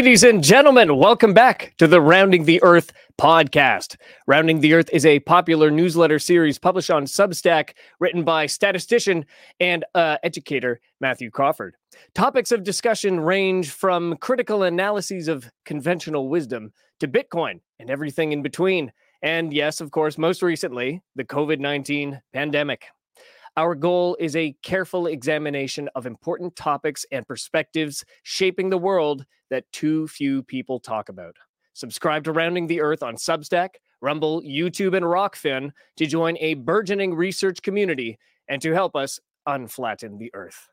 Ladies and gentlemen, welcome back to the Rounding the Earth podcast. Rounding the Earth is a popular newsletter series published on Substack, written by statistician and uh, educator Matthew Crawford. Topics of discussion range from critical analyses of conventional wisdom to Bitcoin and everything in between. And yes, of course, most recently, the COVID 19 pandemic. Our goal is a careful examination of important topics and perspectives shaping the world that too few people talk about. Subscribe to Rounding the Earth on Substack, Rumble, YouTube, and Rokfin to join a burgeoning research community and to help us unflatten the Earth.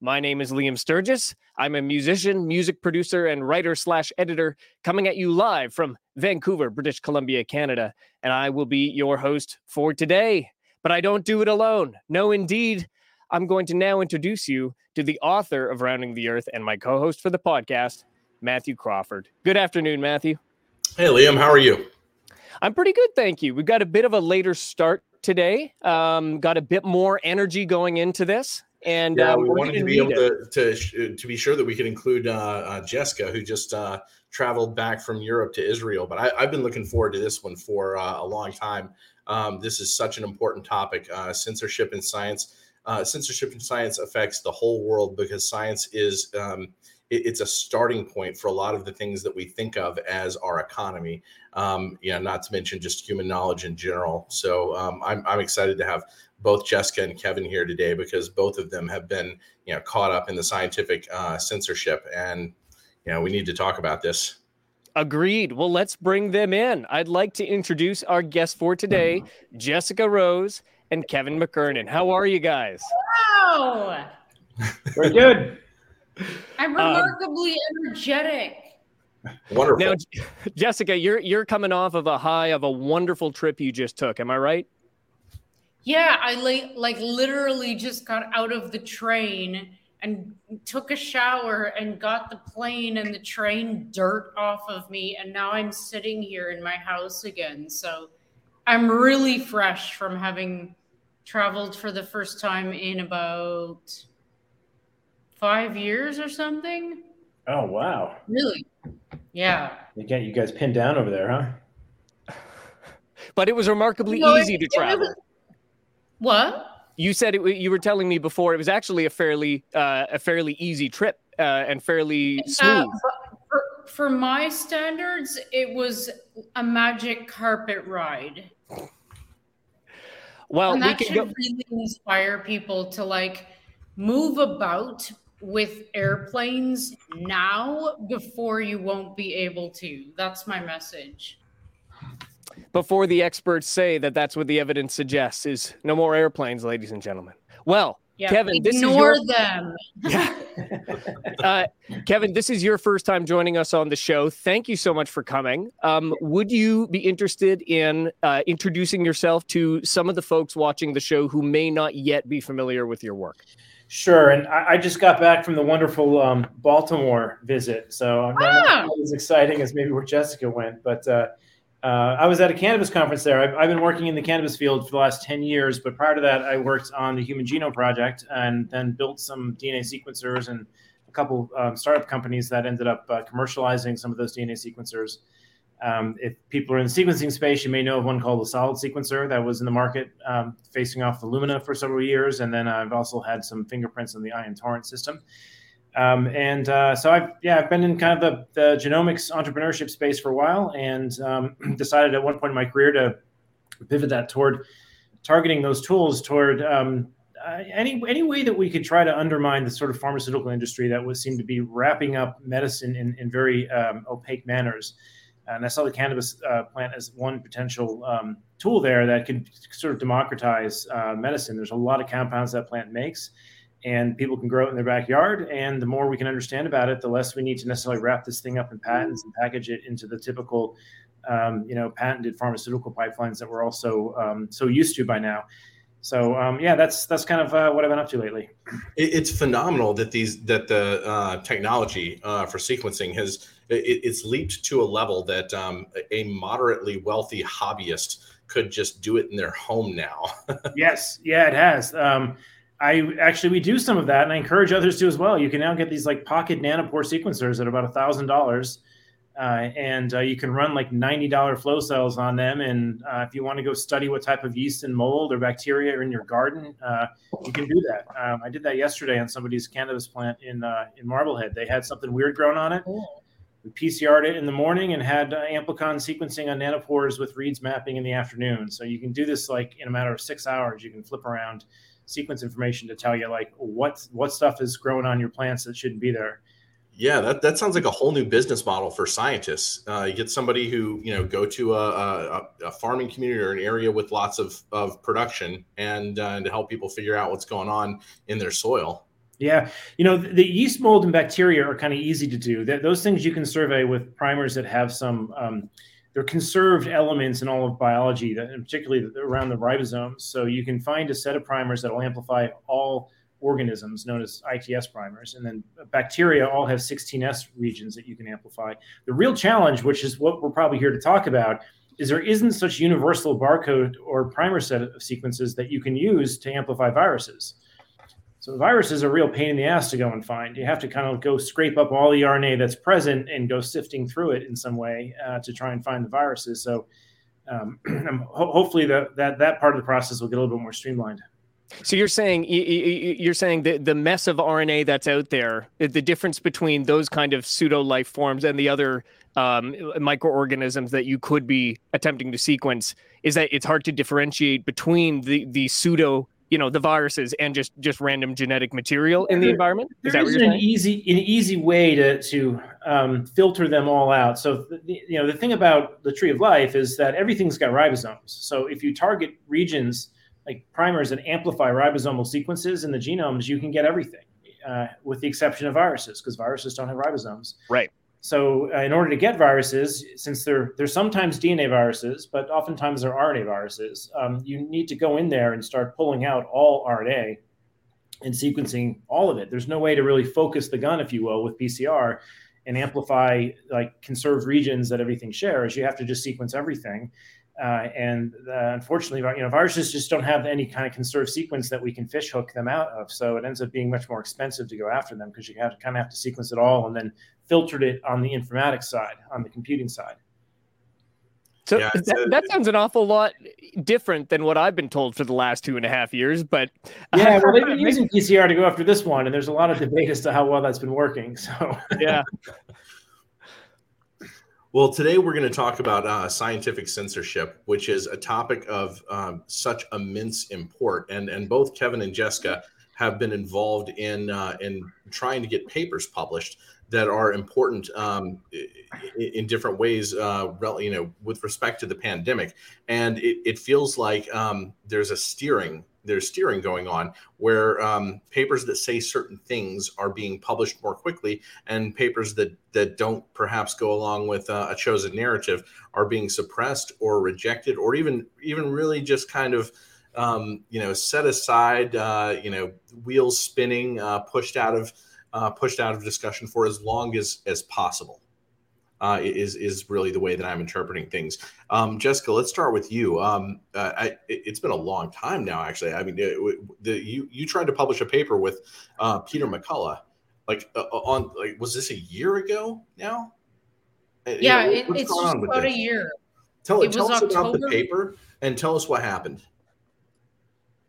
My name is Liam Sturgis. I'm a musician, music producer, and writer slash editor coming at you live from Vancouver, British Columbia, Canada. And I will be your host for today but I don't do it alone. No, indeed. I'm going to now introduce you to the author of Rounding the Earth and my co host for the podcast, Matthew Crawford. Good afternoon, Matthew. Hey, Liam. How are you? I'm pretty good. Thank you. We've got a bit of a later start today, um, got a bit more energy going into this. And yeah, um, we wanted to be able to, to, to be sure that we could include uh, uh, Jessica, who just uh, traveled back from Europe to Israel. But I, have been looking forward to this one for uh, a long time. Um, this is such an important topic. Uh, censorship in science. Uh, censorship in science affects the whole world because science is um, it, it's a starting point for a lot of the things that we think of as our economy. Um, know, not to mention just human knowledge in general. So um, I'm I'm excited to have both Jessica and Kevin here today because both of them have been you know caught up in the scientific uh, censorship and you know we need to talk about this. Agreed. Well, let's bring them in. I'd like to introduce our guests for today, Jessica Rose and Kevin McKernan. How are you guys? Wow. We're good. I'm um, remarkably um, energetic. Wonderful. Now, Jessica, you're you're coming off of a high of a wonderful trip you just took. Am I right? Yeah, I like like literally just got out of the train and took a shower and got the plane and the train dirt off of me and now i'm sitting here in my house again. So i'm really fresh from having traveled for the first time in about five years or something. Oh wow. Really? Yeah. You get you guys pinned down over there huh? But it was remarkably no, easy it, to travel. Was, what you said it, you were telling me before it was actually a fairly uh, a fairly easy trip uh, and fairly uh, smooth. Uh, for, for my standards, it was a magic carpet ride. Well, and that should go- really inspire people to like move about with airplanes now before you won't be able to. That's my message before the experts say that that's what the evidence suggests is no more airplanes, ladies and gentlemen. Well, yeah, Kevin, ignore this is your, them. yeah. uh, Kevin, this is your first time joining us on the show. Thank you so much for coming. Um, would you be interested in uh, introducing yourself to some of the folks watching the show who may not yet be familiar with your work? Sure, and I, I just got back from the wonderful um, Baltimore visit, so I'm not ah. as exciting as maybe where Jessica went, but. Uh, uh, I was at a cannabis conference there. I've, I've, been working in the cannabis field for the last 10 years, but prior to that, I worked on the Human Genome Project and then built some DNA sequencers and a couple um, startup companies that ended up uh, commercializing some of those DNA sequencers. Um, if people are in the sequencing space, you may know of one called the Solid Sequencer that was in the market um, facing off Illumina for several years. And then I've also had some fingerprints on the Ion Torrent system. Um, and uh, so I've yeah I've been in kind of the, the genomics entrepreneurship space for a while, and um, decided at one point in my career to pivot that toward targeting those tools toward um, uh, any any way that we could try to undermine the sort of pharmaceutical industry that would seem to be wrapping up medicine in in very um, opaque manners. And I saw the cannabis uh, plant as one potential um, tool there that could sort of democratize uh, medicine. There's a lot of compounds that plant makes and people can grow it in their backyard. And the more we can understand about it, the less we need to necessarily wrap this thing up in patents and package it into the typical, um, you know, patented pharmaceutical pipelines that we're also um, so used to by now. So um, yeah, that's that's kind of uh, what I've been up to lately. It's phenomenal that these that the uh, technology uh, for sequencing has it, it's leaped to a level that um, a moderately wealthy hobbyist could just do it in their home now. yes, yeah, it has. I actually we do some of that, and I encourage others to as well. You can now get these like pocket nanopore sequencers at about a thousand dollars, uh, and uh, you can run like ninety dollar flow cells on them. And uh, if you want to go study what type of yeast and mold or bacteria are in your garden, uh, you can do that. Um, I did that yesterday on somebody's cannabis plant in uh, in Marblehead. They had something weird growing on it. We PCR'd it in the morning and had uh, amplicon sequencing on nanopores with reads mapping in the afternoon. So you can do this like in a matter of six hours. You can flip around sequence information to tell you like what what stuff is growing on your plants that shouldn't be there. Yeah, that, that sounds like a whole new business model for scientists. Uh, you get somebody who you know go to a, a, a, farming community or an area with lots of, of production and, uh, and to help people figure out what's going on in their soil. Yeah, you know the yeast mold and bacteria are kind of easy to do. Those things you can survey with primers that have some um, they're conserved elements in all of biology, that, and particularly around the ribosomes. So you can find a set of primers that will amplify all organisms, known as ITS primers, and then bacteria all have 16S regions that you can amplify. The real challenge, which is what we're probably here to talk about, is there isn't such universal barcode or primer set of sequences that you can use to amplify viruses. So the virus is a real pain in the ass to go and find. You have to kind of go scrape up all the RNA that's present and go sifting through it in some way uh, to try and find the viruses. So um, hopefully that, that that part of the process will get a little bit more streamlined. So you're saying you're saying that the mess of RNA that's out there, the difference between those kind of pseudo life forms and the other um, microorganisms that you could be attempting to sequence, is that it's hard to differentiate between the the pseudo you know the viruses and just just random genetic material in the environment? Is that what you're an saying? easy an easy way to to um, filter them all out. So the, you know the thing about the tree of life is that everything's got ribosomes. So if you target regions like primers that amplify ribosomal sequences in the genomes you can get everything uh, with the exception of viruses because viruses don't have ribosomes. Right so, uh, in order to get viruses, since they're they're sometimes DNA viruses, but oftentimes they're RNA viruses, um, you need to go in there and start pulling out all RNA and sequencing all of it. There's no way to really focus the gun, if you will, with PCR and amplify like conserved regions that everything shares. You have to just sequence everything. Uh, and uh, unfortunately, you know, viruses just don't have any kind of conserved sequence that we can fish hook them out of. So it ends up being much more expensive to go after them because you have to kind of have to sequence it all and then filtered it on the informatics side, on the computing side. So yeah, that, a, that, sounds an awful lot different than what I've been told for the last two and a half years. But yeah, well, they've been using PCR to go after this one, and there's a lot of debate as to how well that's been working. So yeah. Well, today we're going to talk about uh, scientific censorship, which is a topic of um, such immense import, and and both Kevin and Jessica have been involved in uh, in trying to get papers published that are important um, in different ways, uh, you know, with respect to the pandemic. And it, it feels like um, there's a steering, there's steering going on where um, papers that say certain things are being published more quickly, and papers that that don't perhaps go along with uh, a chosen narrative are being suppressed or rejected, or even even really just kind of. Um, you know, set aside, uh, you know, wheels spinning, uh, pushed out of uh, pushed out of discussion for as long as as possible. Uh, is is really the way that I'm interpreting things. Um, Jessica, let's start with you. Um, uh, I, it's been a long time now, actually. I mean, the, you you tried to publish a paper with uh, Peter McCullough, like uh, uh, on like was this a year ago now? Uh, yeah, you know, it, it's just about this? a year. Tell, tell us October. about the paper and tell us what happened.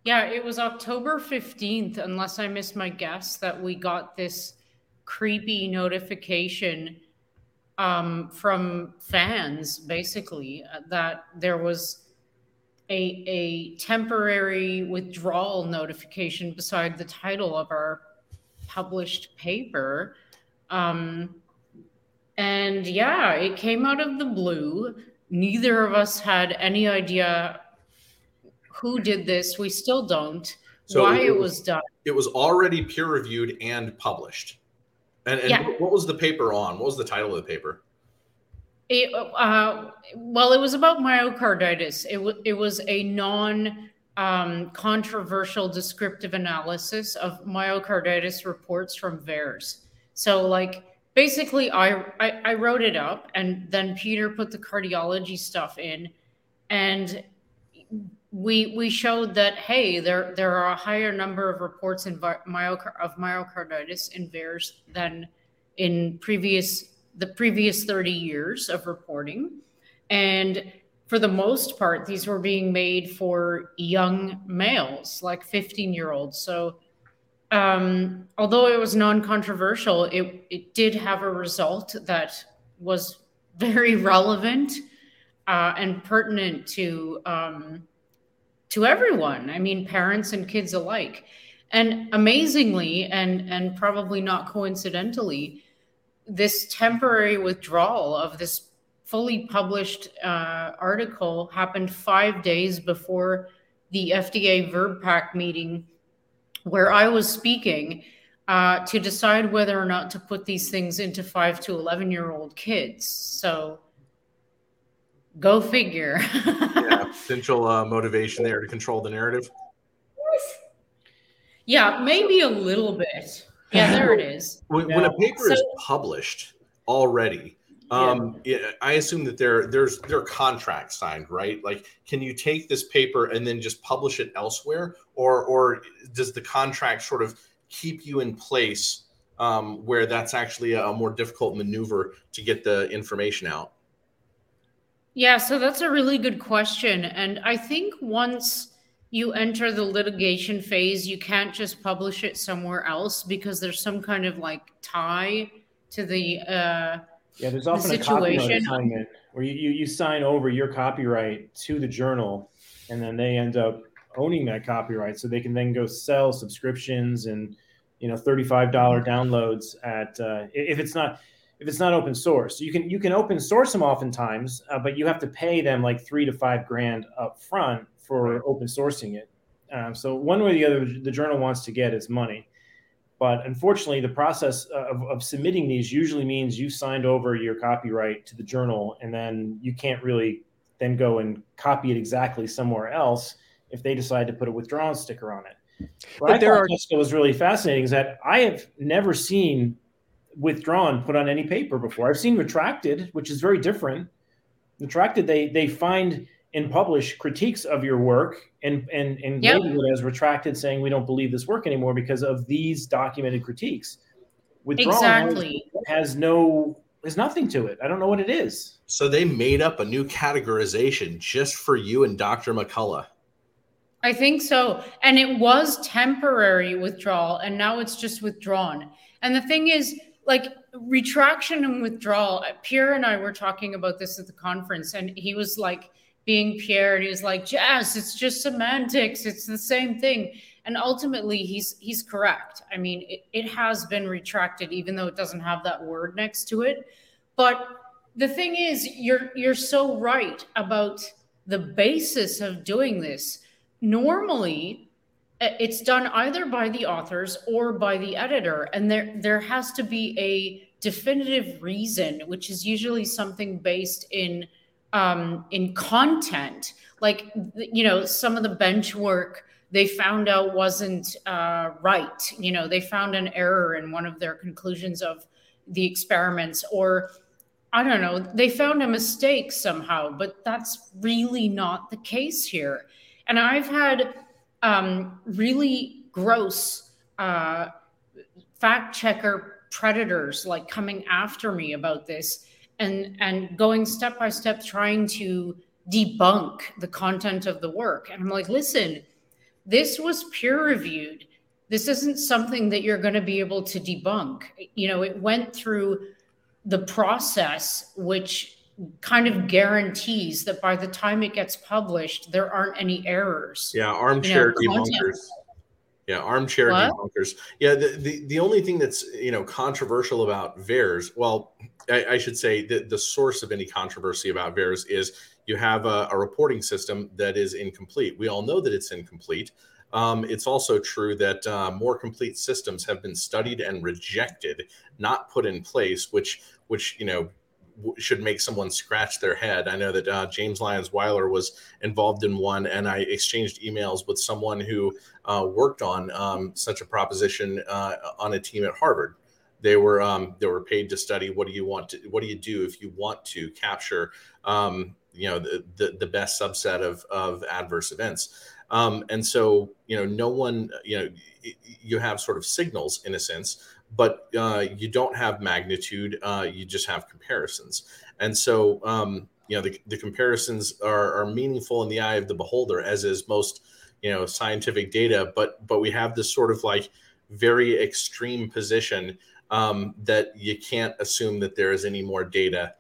Yeah, it was October 15th, unless I missed my guess, that we got this creepy notification um, from fans, basically, uh, that there was a, a temporary withdrawal notification beside the title of our published paper. Um, and yeah, it came out of the blue. Neither of us had any idea who did this. We still don't. So why it was, it was, done. It was already peer reviewed and published. And, and yeah. what was the paper on? What was the title of the paper? It, uh, well, it was about myocarditis. It, w- it was a non um, controversial descriptive analysis of myocarditis reports from VAERS. So, like, basically, I, I, I wrote it up, and then Peter put the cardiology stuff in, and we we showed that hey, there there are a higher number of reports in of myocarditis in VAERS than in previous the previous 30 years of reporting, and for the most part, these were being made for young males, like 15 year olds. So, um, although it was non controversial, it, it did have a result that was very relevant uh, and pertinent to um, to everyone. I mean, parents and kids alike. And amazingly, and and probably not coincidentally, this temporary withdrawal of this fully published uh, article happened five days before the FDA VRBPAC meeting, where I was speaking uh, to decide whether or not to put these things into five to 11 year old kids. So go figure. yeah, potential uh, motivation there to control the narrative. Yeah, maybe a little bit. Yeah, there it is. When, when a paper so, is published already, um, yeah. I assume that there there's there are contracts signed, right? Like, can you take this paper and then just publish it elsewhere, or or does the contract sort of keep you in place um, where that's actually a more difficult maneuver to get the information out? Yeah, so that's a really good question, and I think once you enter the litigation phase, you can't just publish it somewhere else because there's some kind of like tie to the uh, yeah, there's often the a copyright assignment where you, you, you sign over your copyright to the journal, and then they end up owning that copyright, so they can then go sell subscriptions and you know thirty-five dollar downloads at uh, if it's not if it's not open source. You can you can open source them oftentimes, uh, but you have to pay them like three to five grand up front for open sourcing it. Um, so one way or the other, the journal wants to get is money. But unfortunately, the process of, of submitting these usually means you signed over your copyright to the journal, and then you can't really then go and copy it exactly somewhere else if they decide to put a withdrawn sticker on it. What but I there are was really fascinating is that I have never seen withdrawn put on any paper before. I've seen retracted, which is very different. Retracted, they they find and publish critiques of your work and and and yep. label it as retracted, saying we don't believe this work anymore because of these documented critiques. Withdrawal exactly has, has no has nothing to it. I don't know what it is. So they made up a new categorization just for you and Dr. McCullough. I think so. And it was temporary withdrawal, and now it's just withdrawn. And the thing is, like retraction and withdrawal, Pierre and I were talking about this at the conference, and he was like, being Pierre, and he was like, "Jazz, it's just semantics. It's the same thing." And ultimately, he's he's correct. I mean, it, it has been retracted, even though it doesn't have that word next to it. But the thing is, you're you're so right about the basis of doing this. Normally, it's done either by the authors or by the editor, and there there has to be a definitive reason, which is usually something based in um, in content. Like, you know, some of the bench work they found out wasn't uh, right. You know, they found an error in one of their conclusions of the experiments, or I don't know, they found a mistake somehow, but that's really not the case here. And I've had um, really gross uh, fact checker predators like coming after me about this and and going step by step trying to debunk the content of the work. And i'm like listen this was peer reviewed. This isn't something that you're going to be able to debunk. You know it went through the process which kind of guarantees that by the time it gets published there aren't any errors yeah armchair you know, debunkers yeah, armchair what? debunkers. Yeah, the, the the only thing that's you know controversial about VAERS, well, I, I should say that the source of any controversy about VAERS is you have a, a reporting system that is incomplete. We all know that it's incomplete. Um, it's also true that uh, more complete systems have been studied and rejected, not put in place, which which you know should make someone scratch their head. I know that uh, James Lyons Weiler was involved in one, and I exchanged emails with someone who uh, worked on um, such a proposition uh, on a team at Harvard. They were um, they were paid to study what do you want to what do you do if you want to capture um, you know the, the, the best subset of of adverse events um, and so you know no one you know you have sort of signals in a sense but uh, you don't have magnitude uh, you just have comparisons. And so um, you know the, the comparisons are, are meaningful in the eye of the beholder as is most you know scientific data but but we have this sort of like very extreme position um, that you can't assume that there is any more data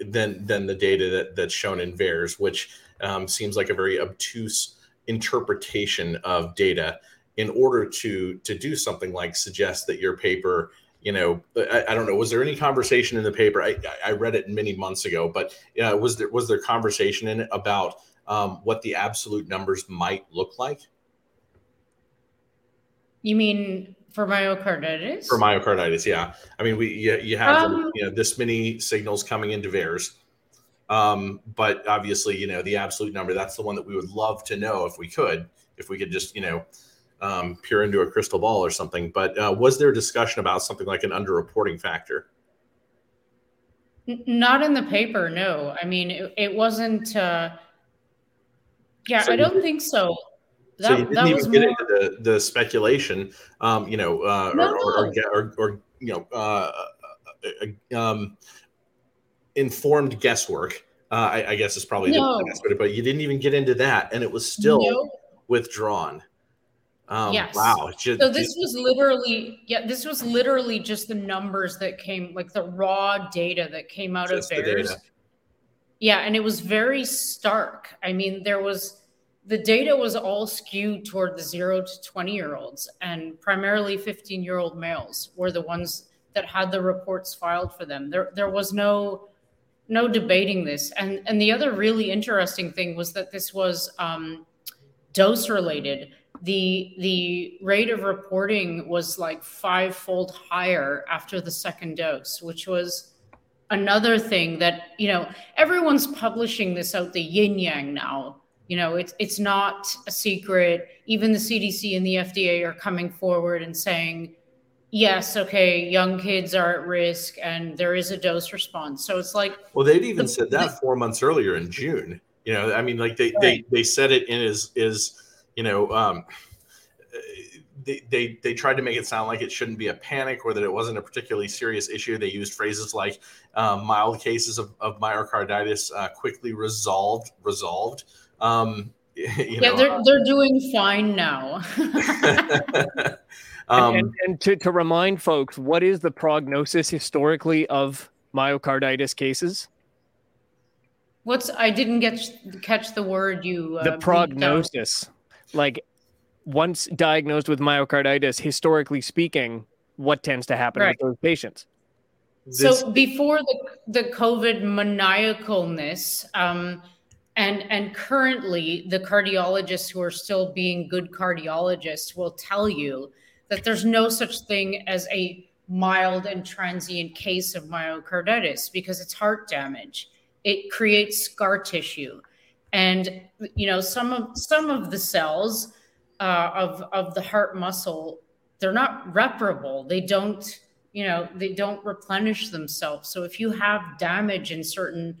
than than the data that that's shown in VAERS, which um, seems like a very obtuse interpretation of data in order to to do something like suggest that your paper you know I, I, don't know was there any conversation in the paper i, I read it many months ago but uh, was there was there conversation in it about um, what the absolute numbers might look like you mean for myocarditis? For myocarditis, yeah. I mean, we you, you have um, you know this many signals coming into VAERS, um, but obviously, you know, the absolute number that's the one that we would love to know if we could, if we could just you know um, peer into a crystal ball or something. But uh, was there discussion about something like an underreporting factor? Not in the paper, no. I mean, it, it wasn't. Uh, yeah, so I don't think so. That, so you didn't even get into the, the speculation, um, you know, uh, no, or, or, or, or, you know, uh, uh, um, informed guesswork. Uh, I, I, guess is probably no. the best way, but you didn't even get into that, and it was still no. withdrawn. Um, yes. Wow. Just, so this was literally, yeah, this was literally just the numbers that came, like the raw data that came out of VAERS. Yeah, and it was very stark. I mean, there was the data was all skewed toward the zero to 20 year olds, and primarily 15 year old males were the ones that had the reports filed for them. There, there was no no debating this. And and the other really interesting thing was that this was um, dose related. The the rate of reporting was like fivefold higher after the second dose, which was another thing that you know everyone's publishing this out the yin yang now you know, it's it's not a secret. Even the CDC and the FDA are coming forward and saying, yes, okay, young kids are at risk and there is a dose response. So it's like Well, they'd even the, said that four months earlier in June. You know, I mean, like they right. they they said it in as is, you know, um they, they they tried to make it sound like it shouldn't be a panic or that it wasn't a particularly serious issue. They used phrases like um, mild cases of, of myocarditis uh, quickly resolved resolved. Um, yeah, know, they're they're doing fine now. um, and, and, and to, to remind folks, what is the prognosis historically of myocarditis cases? What's I didn't get catch the word you. Uh, the prognosis, like once diagnosed with myocarditis, historically speaking, what tends to happen right. with those patients? So before the the COVID maniacalness, um, and and currently the cardiologists who are still being good cardiologists will tell you that there's no such thing as a mild and transient case of myocarditis because it's heart damage it creates scar tissue and you know some of some of the cells uh, of of the heart muscle they're not reparable they don't you know they don't replenish themselves so if you have damage in certain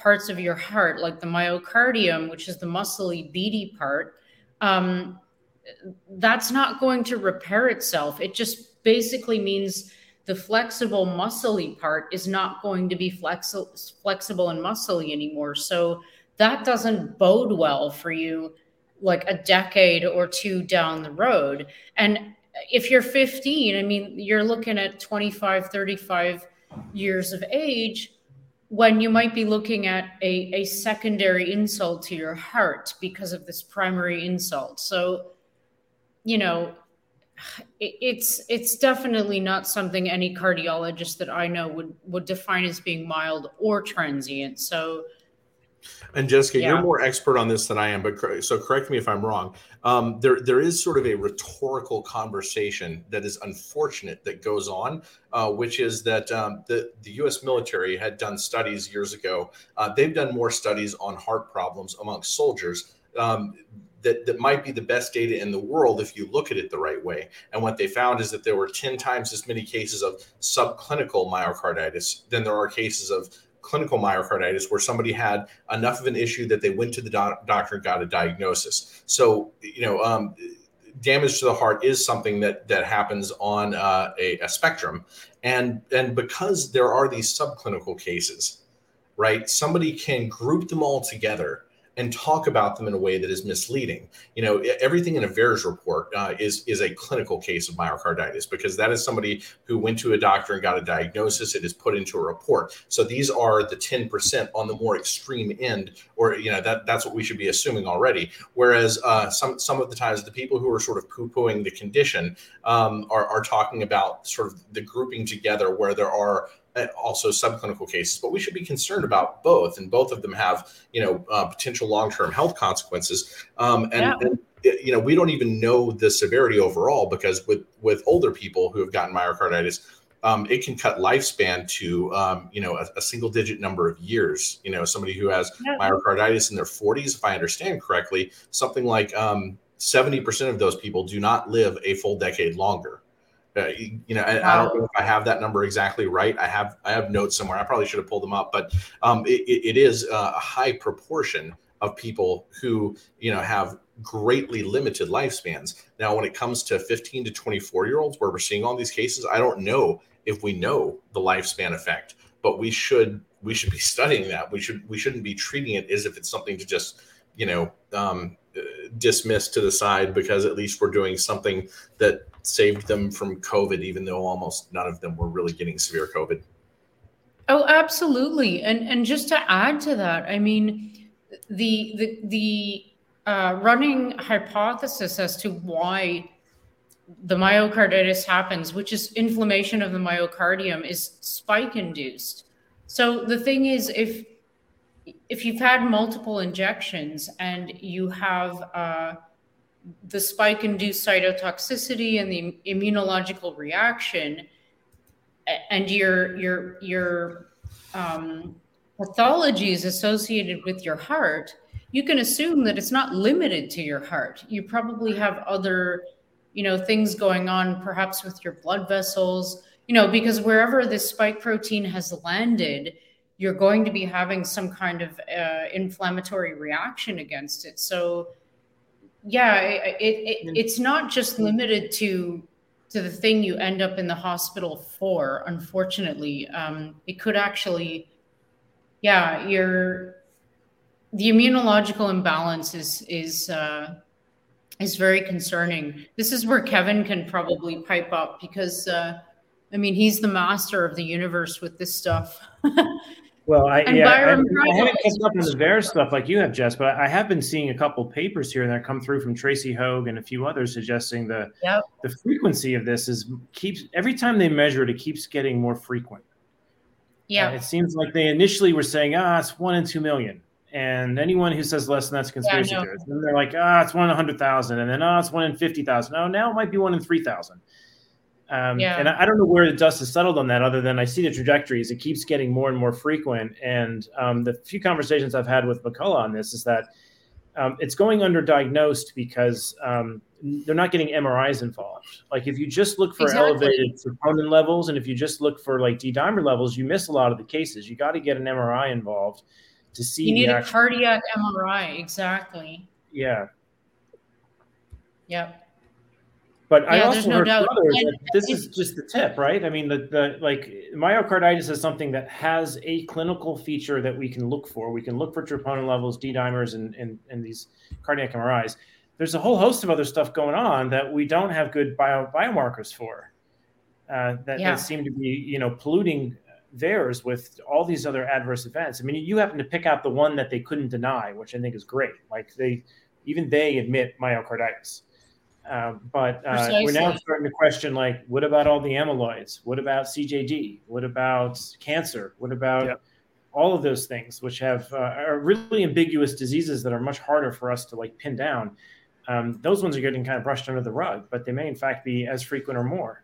parts of your heart, like the myocardium, which is the muscly, beady part, um, that's not going to repair itself. It just basically means the flexible, muscly part is not going to be flexi- flexible and muscly anymore. So that doesn't bode well for you like a decade or two down the road. And if you're 15, I mean, you're looking at 25, 35 years of age when you might be looking at a, a secondary insult to your heart because of this primary insult. So, you know, it, it's it's definitely not something any cardiologist that I know would would define as being mild or transient. So and Jessica, yeah. you're more expert on this than I am, but so correct me if I'm wrong. Um, there, there is sort of a rhetorical conversation that is unfortunate that goes on, uh, which is that um, the the U.S. military had done studies years ago. Uh, they've done more studies on heart problems amongst soldiers. Um, that, that might be the best data in the world if you look at it the right way. And what they found is that there were 10 times as many cases of subclinical myocarditis than there are cases of clinical myocarditis where somebody had enough of an issue that they went to the doc- doctor and got a diagnosis. So, you know, um, damage to the heart is something that that happens on uh, a, a spectrum, and and because there are these subclinical cases, right? Somebody can group them all together and talk about them in a way that is misleading. You know, everything in a VAERS report uh, is is a clinical case of myocarditis because that is somebody who went to a doctor and got a diagnosis. It is put into a report. So these are the ten percent on the more extreme end, or you know that that's what we should be assuming already. Whereas uh, some some of the times the people who are sort of poo pooing the condition um, are are talking about sort of the grouping together where there are also subclinical cases, but we should be concerned about both, and both of them have you know uh, potential long-term health consequences. Um, and, yeah. and, you know we don't even know the severity overall because with with older people who have gotten myocarditis, um, it can cut lifespan to um, you know a, a, single digit number of years. You know somebody who has yeah. myocarditis in their 40s, if I understand correctly, something like um, 70% of those people do not live a full decade longer. Uh, you know, I, I, don't know if I have that number exactly right. I have I have notes somewhere. I probably should have pulled them up, but um, it, it is a high proportion of people who you know have greatly limited lifespans. Now, when it comes to 15 to 24 year olds, where we're seeing all these cases, I don't know if we know the lifespan effect, but we should we should be studying that. We should we shouldn't be treating it as if it's something to just you know um, dismiss to the side because at least we're doing something that saved them from COVID, even though almost none of them were really getting severe COVID. Oh, absolutely. And and just to add to that, I mean, the the the uh, running hypothesis as to why the myocarditis happens, which is inflammation of the myocardium, is spike induced. So the thing is, if if you've had multiple injections and you have uh, the spike induced cytotoxicity and the immunological reaction and your your your um, pathology is associated with your heart you can assume that it's not limited to your heart. You probably have other you know things going on perhaps with your blood vessels you know because wherever this spike protein has landed you're going to be having some kind of uh, inflammatory reaction against it. So yeah it, it, it's not just limited to to the thing you end up in the hospital for unfortunately. Um, it could actually yeah your the immunological imbalance is is uh, is very concerning. This is where kevin can probably pipe up because uh, i mean he's the master of the universe with this stuff Well, I, yeah, I, I, haven't kept up on the VAERS stuff like you have, Jess, but I have been seeing a couple papers here and there come through from Tracy Høeg and a few others suggesting the yep. the frequency of this is keeps every time they measure it, it keeps getting more frequent. Yeah, uh, it seems like they initially were saying, ah, it's one in two million, and anyone who says less than that's conspiracy yeah, theorist. And they're like, ah, it's one in hundred thousand, and then ah, it's one in fifty thousand. Oh, now it might be one in three thousand. Um, yeah. And I, I, don't know where the dust has settled on that, other than I see the trajectories. It keeps getting more and more frequent. And um, the few conversations I've had with McCullough on this is that um, it's going underdiagnosed because um, they're not getting MRIs involved. Like if you just look for exactly. elevated troponin levels, and if you just look for like D dimer levels, you miss a lot of the cases. You got to get an MRI involved to see. You need a actual- cardiac MRI, exactly. Yeah. Yep. But yeah, I also no heard doubt. others that this is just the tip, right? I mean, the, the like myocarditis is something that has a clinical feature that we can look for. We can look for troponin levels, D dimers, and, and, and these cardiac MRIs. There's a whole host of other stuff going on that we don't have good bio, biomarkers for. Uh, that, yeah. that seem to be, you know, polluting VAERS with all these other adverse events. I mean, you happen to pick out the one that they couldn't deny, which I think is great. Like they, even they admit myocarditis. Um, but uh, we're now starting to question like, what about all the amyloids? What about CJD? What about cancer? What about yep. all of those things, which have uh, are really ambiguous diseases that are much harder for us to like pin down? Um, those ones are getting kind of brushed under the rug, but they may in fact be as frequent or more.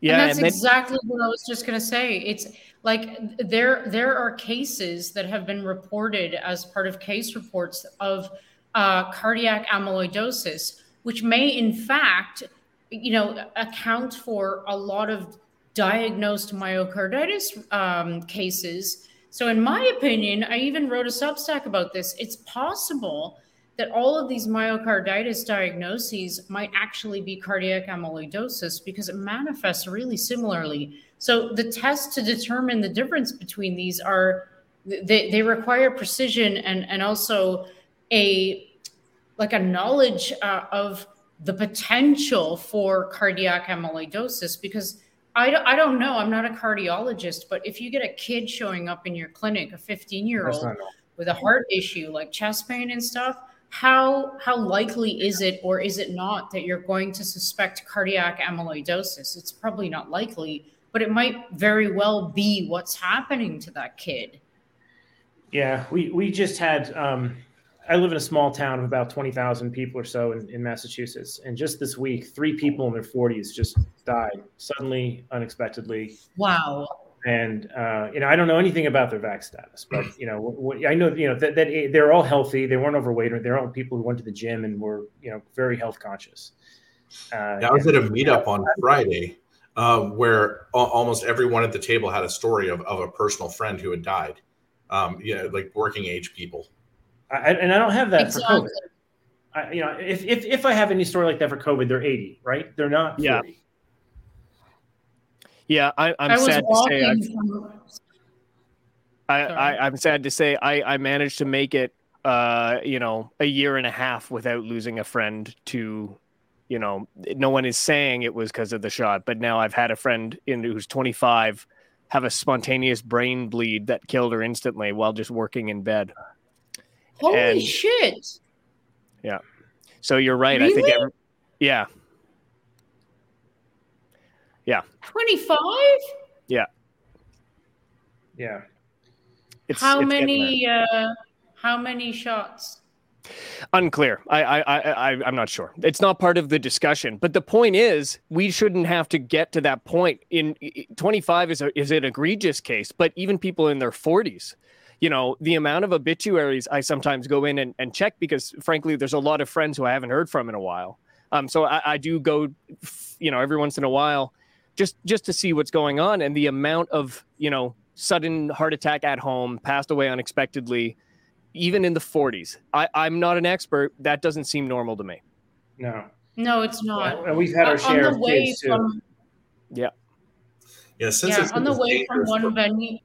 Yeah, and that's and exactly what I was just going to say. It's like there there are cases that have been reported as part of case reports of uh, cardiac amyloidosis which may in fact, you know, account for a lot of diagnosed myocarditis um, cases So, in my opinion, I even wrote a Substack about this. It's possible that all of these myocarditis diagnoses might actually be cardiac amyloidosis because it manifests really similarly. So, the tests to determine the difference between these are they, they require precision and, and also a like a knowledge uh, of the potential for cardiac amyloidosis because I, I don't know. I'm not a cardiologist, but if you get a kid showing up in your clinic, a 15 year old with a heart issue like chest pain and stuff, how how likely is it or is it not that you're going to suspect cardiac amyloidosis? It's probably not likely, but it might very well be what's happening to that kid. Yeah, we we just had um I live in a small town of about 20,000 people or so in, in, Massachusetts. And just this week, three people in their 40s just died suddenly, unexpectedly. Wow. And, uh, you know, I don't know anything about their vac status, but, you know, what, I know, you know, that, that they're all healthy. They weren't overweight or they're all people who went to the gym and were, you know, very health conscious. Uh, I was at a meetup on Friday um, where almost everyone at the table had a story of, of a personal friend who had died. Um, you know, like working age people. I, and I don't have that exactly. for COVID. I, you know, if, if if I have any story like that for COVID, they're 80, right? They're not 40. Yeah. Yeah, I, am sad to say. I, I, I'm sad to say I, I managed to make it, uh, you know, a year and a half without losing a friend to, you know, no one is saying it was because of the shot, but now I've had a friend in who's 25 have a spontaneous brain bleed that killed her instantly while just working in bed. Holy and, shit! Yeah. So you're right. Really? I think. Every, yeah. Yeah. Twenty five. Yeah. Yeah. It's, how it's many? Uh, how many shots? Unclear. I, I, I, I'm not sure. It's not part of the discussion. But the point is, we shouldn't have to get to that point. In 25 is a, is an egregious case, but even people in their 40s you know, the amount of obituaries I sometimes go in and, and check because, frankly, there's a lot of friends who I haven't heard from in a while. Um, so I, I do go, you know, every once in a while, just just to see what's going on and the amount of you know sudden heart attack at home, passed away unexpectedly, even in the 40s. I, I'm not an expert. That doesn't seem normal to me. No. No, it's not. And we've had our share of kids too. Yeah. Yeah, since yeah, on the way from one venue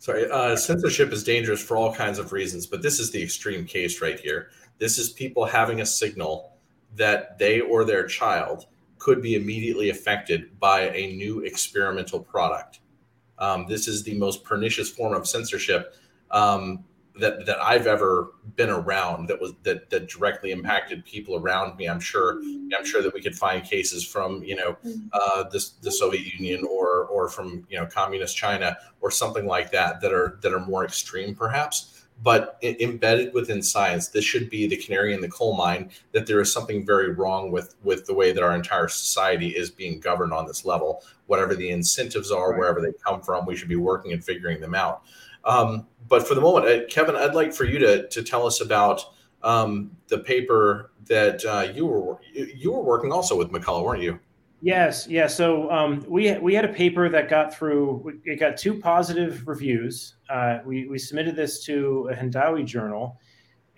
Sorry, uh, censorship is dangerous for all kinds of reasons, but this is the extreme case right here. This is people having a signal that they or their child could be immediately affected by a new experimental product. Um, this is the most pernicious form of censorship um, that that I've ever been around that was that that directly impacted people around me. I'm sure I'm sure that we could find cases from you know uh, this the Soviet Union or or from you know communist China or something like that that are that are more extreme perhaps. But embedded within science, this should be the canary in the coal mine that there is something very wrong with with the way that our entire society is being governed on this level. Whatever the incentives are, wherever they come from, we should be working and figuring them out. Um, but for the moment, uh, Kevin, I'd like for you to to tell us about um, the paper that uh, you were you were working also with McCullough, weren't you? Yes, yeah. So um, we we had a paper that got through. It got two positive reviews. Uh, we we submitted this to a Hindawi journal,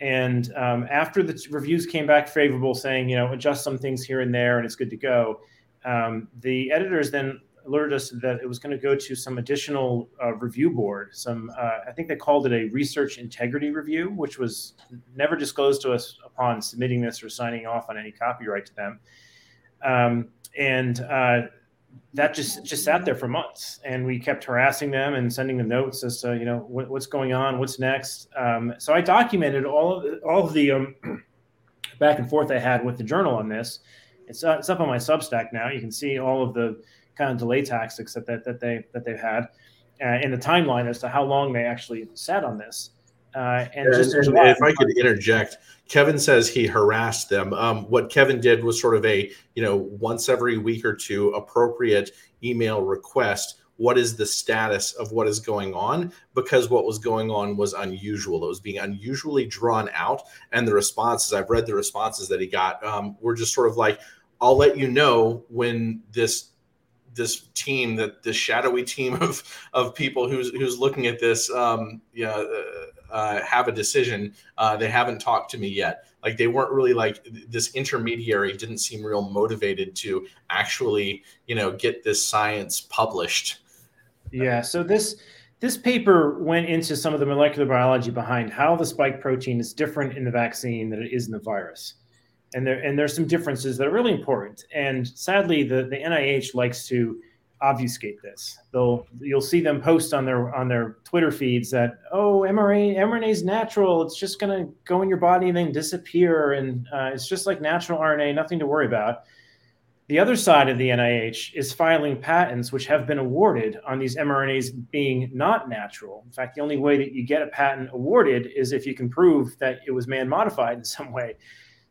and um, after the reviews came back favorable, saying you know adjust some things here and there, and it's good to go. Um, the editors then alerted us that it was going to go to some additional uh, review board. Some, uh, I think they called it a research integrity review, which was never disclosed to us upon submitting this or signing off on any copyright to them. Um, and uh, that just just sat there for months, and we kept harassing them and sending them notes as to you know what, what's going on, what's next. Um, so I documented all of the, all of the um, back and forth I had with the journal on this. It's, uh, it's up on my Substack now. You can see all of the kind of delay tactics that, that, that they that they've had uh, in the timeline as to how long they actually sat on this. Uh, and, and, just, and if I could interject, Kevin says he harassed them. Um, what Kevin did was sort of a you know once every week or two appropriate email request. What is the status of what is going on? Because what was going on was unusual. It was being unusually drawn out, and the responses I've read the responses that he got um, were just sort of like, "I'll let you know when this this team that this shadowy team of of people who's who's looking at this um yeah uh, uh, have a decision. Uh, they haven't talked to me yet. Like they weren't really like this intermediary didn't seem real motivated to actually you know get this science published. Yeah so this this paper went into some of the molecular biology behind how the spike protein is different in the vaccine than it is in the virus and there and there's some differences that are really important. And sadly, the the NIH likes to obfuscate this. They'll you'll see them post on their on their Twitter feeds that oh mRNA mRNA is natural. It's just going to go in your body and then disappear, and uh, it's just like natural RNA, nothing to worry about. The other side of the NIH is filing patents which have been awarded on these mRNAs being not natural. In fact, the only way that you get a patent awarded is if you can prove that it was man modified in some way.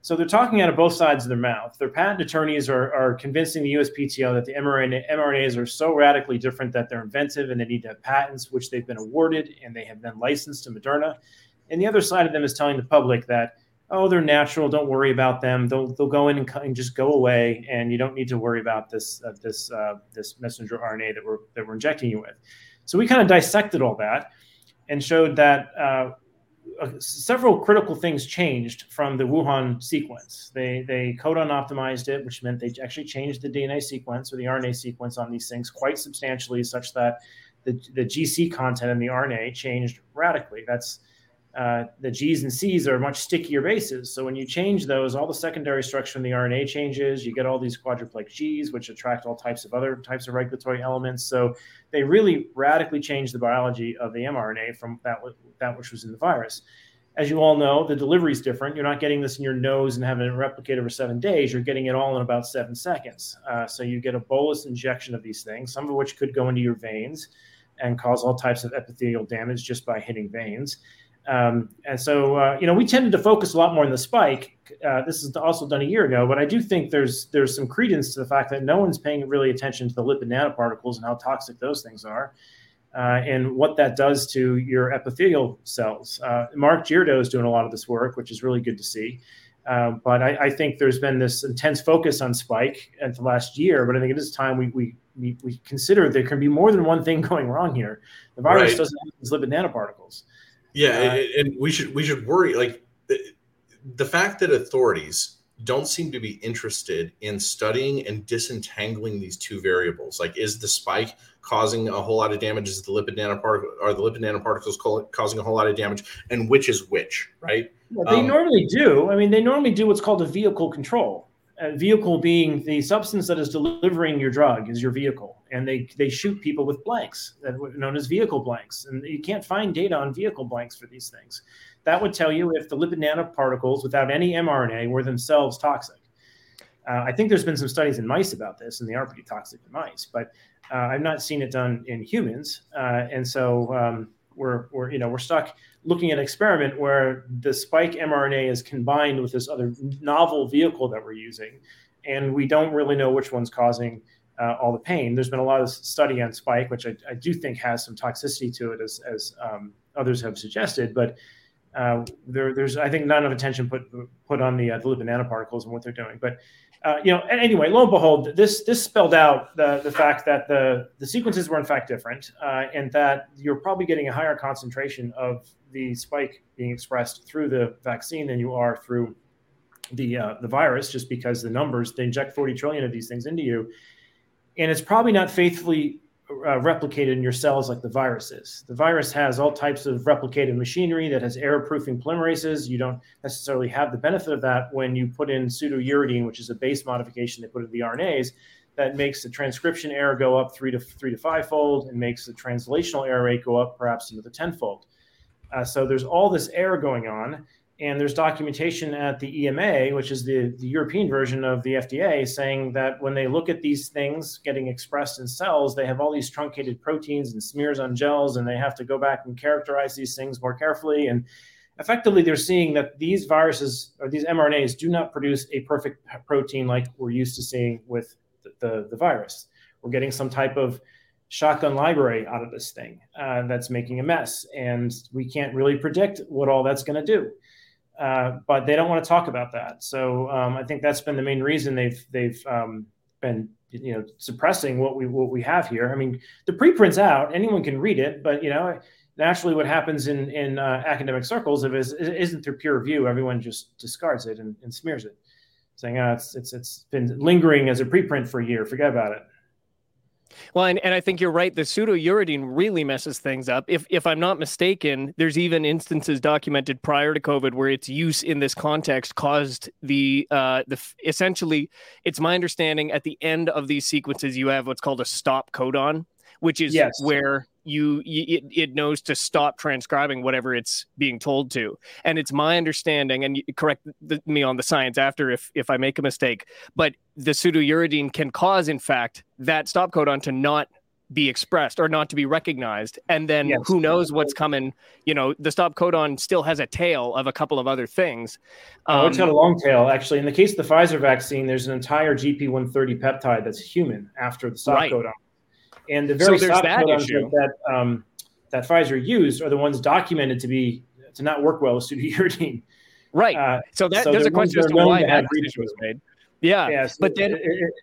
So they're talking out of both sides of their mouth. Their patent attorneys are, are convincing the USPTO that the mRNA, mRNAs are so radically different that they're inventive and they need to have patents, which they've been awarded and they have been licensed to Moderna. And the other side of them is telling the public that, oh, they're natural. Don't worry about them. They'll, they'll go in and, and just go away, and you don't need to worry about this uh, this uh, this messenger RNA that we're that we're injecting you with. So we kind of dissected all that and showed that uh, uh, several critical things changed from the Wuhan sequence. They they codon optimized it, which meant they actually changed the DNA sequence or the RNA sequence on these things quite substantially, such that the, the GC content in the RNA changed radically. That's uh, the G's and C's are much stickier bases. So when you change those, all the secondary structure in the RNA changes. You get all these quadruplex G's, which attract all types of other types of regulatory elements. So they really radically change the biology of the mRNA from that that which was in the virus. As you all know, the delivery is different. You're not getting this in your nose and having it replicate over seven days. You're getting it all in about seven seconds. Uh, so you get a bolus injection of these things, some of which could go into your veins and cause all types of epithelial damage just by hitting veins. Um, and so, uh, you know, we tended to focus a lot more on the spike. Uh, this is also done a year ago, but I do think there's there's some credence to the fact that no one's paying really attention to the lipid nanoparticles and how toxic those things are, uh, and what that does to your epithelial cells. Uh, Mark Giordano is doing a lot of this work, which is really good to see. Uh, but I, I, think there's been this intense focus on spike at the last year. But I think it is time we we we, we consider there can be more than one thing going wrong here. The virus right. doesn't have these lipid nanoparticles. Yeah, uh, and we should we should worry like the, the fact that authorities don't seem to be interested in studying and disentangling these two variables. Like, is the spike causing a whole lot of damage? Is the lipid nanoparticle are the lipid nanoparticles causing a whole lot of damage? And which is which, right? Well, they um, normally do. I mean, they normally do what's called a vehicle control. Vehicle being the substance that is delivering your drug is your vehicle, and they they shoot people with blanks, that known as vehicle blanks, and you can't find data on vehicle blanks for these things. That would tell you if the lipid nanoparticles without any mRNA were themselves toxic. Uh, I think there's been some studies in mice about this, and they are pretty toxic to mice, but uh, I've not seen it done in humans, uh, and so um, we're we're you know we're stuck looking at an experiment where the spike mRNA is combined with this other novel vehicle that we're using, and we don't really know which one's causing uh, all the pain. There's been a lot of study on spike, which I, I do think has some toxicity to it, as, as um, others have suggested. But uh, there, there's, I think, not enough attention put put on the, uh, the lipid nanoparticles and what they're doing. But uh, you know, anyway, lo and behold, this this spelled out the the fact that the the sequences were in fact different, uh, and that you're probably getting a higher concentration of the spike being expressed through the vaccine than you are through the uh, the virus, just because the numbers they inject 40 trillion of these things into you, and it's probably not faithfully uh, replicated in your cells like the virus is. The virus has all types of replicated machinery that has error-proofing polymerases. You don't necessarily have the benefit of that when you put in pseudouridine, which is a base modification they put in the RNAs that makes the transcription error go up three to three to five fold and makes the translational error rate go up perhaps into the tenfold. Uh, so there's all this error going on. And there's documentation at the EMA, which is the, the European version of the FDA, saying that when they look at these things getting expressed in cells, they have all these truncated proteins and smears on gels, and they have to go back and characterize these things more carefully. And effectively, they're seeing that these viruses or these mRNAs do not produce a perfect protein like we're used to seeing with the, the, the virus. We're getting some type of shotgun library out of this thing uh, that's making a mess. And we can't really predict what all that's going to do. Uh, but they don't want to talk about that. So um, I think that's been the main reason they've they've um, been you know suppressing what we what we have here. I mean, the preprint's out; anyone can read it, but you know. Naturally, what happens in in uh, academic circles if it isn't through peer review, everyone just discards it and, and smears it, saying, "Ah, oh, it's it's it's been lingering as a preprint for a year. Forget about it." Well, and, and I think you're right. The pseudouridine really messes things up. If if I'm not mistaken, there's even instances documented prior to COVID where its use in this context caused the uh, the essentially. It's my understanding at the end of these sequences you have what's called a stop codon, which is yes. where you, you it, it knows to stop transcribing whatever it's being told to. And it's my understanding and correct the, me on the science after if if i make a mistake but the pseudouridine can cause in fact that stop codon to not be expressed or not to be recognized. And then yes. who knows what's coming you know the stop codon still has a tail of a couple of other things. Um, oh, it's got a long tail actually. In the case of the pfizer vaccine there's an entire gp130 peptide that's human after the stop right. codon and the very so soft that codons that um, that Pfizer used are the ones documented to be to not work well with pseudouridine. Right. Uh, so that so there's a question as to why that decision was made. Yeah. yeah so but then. It, it,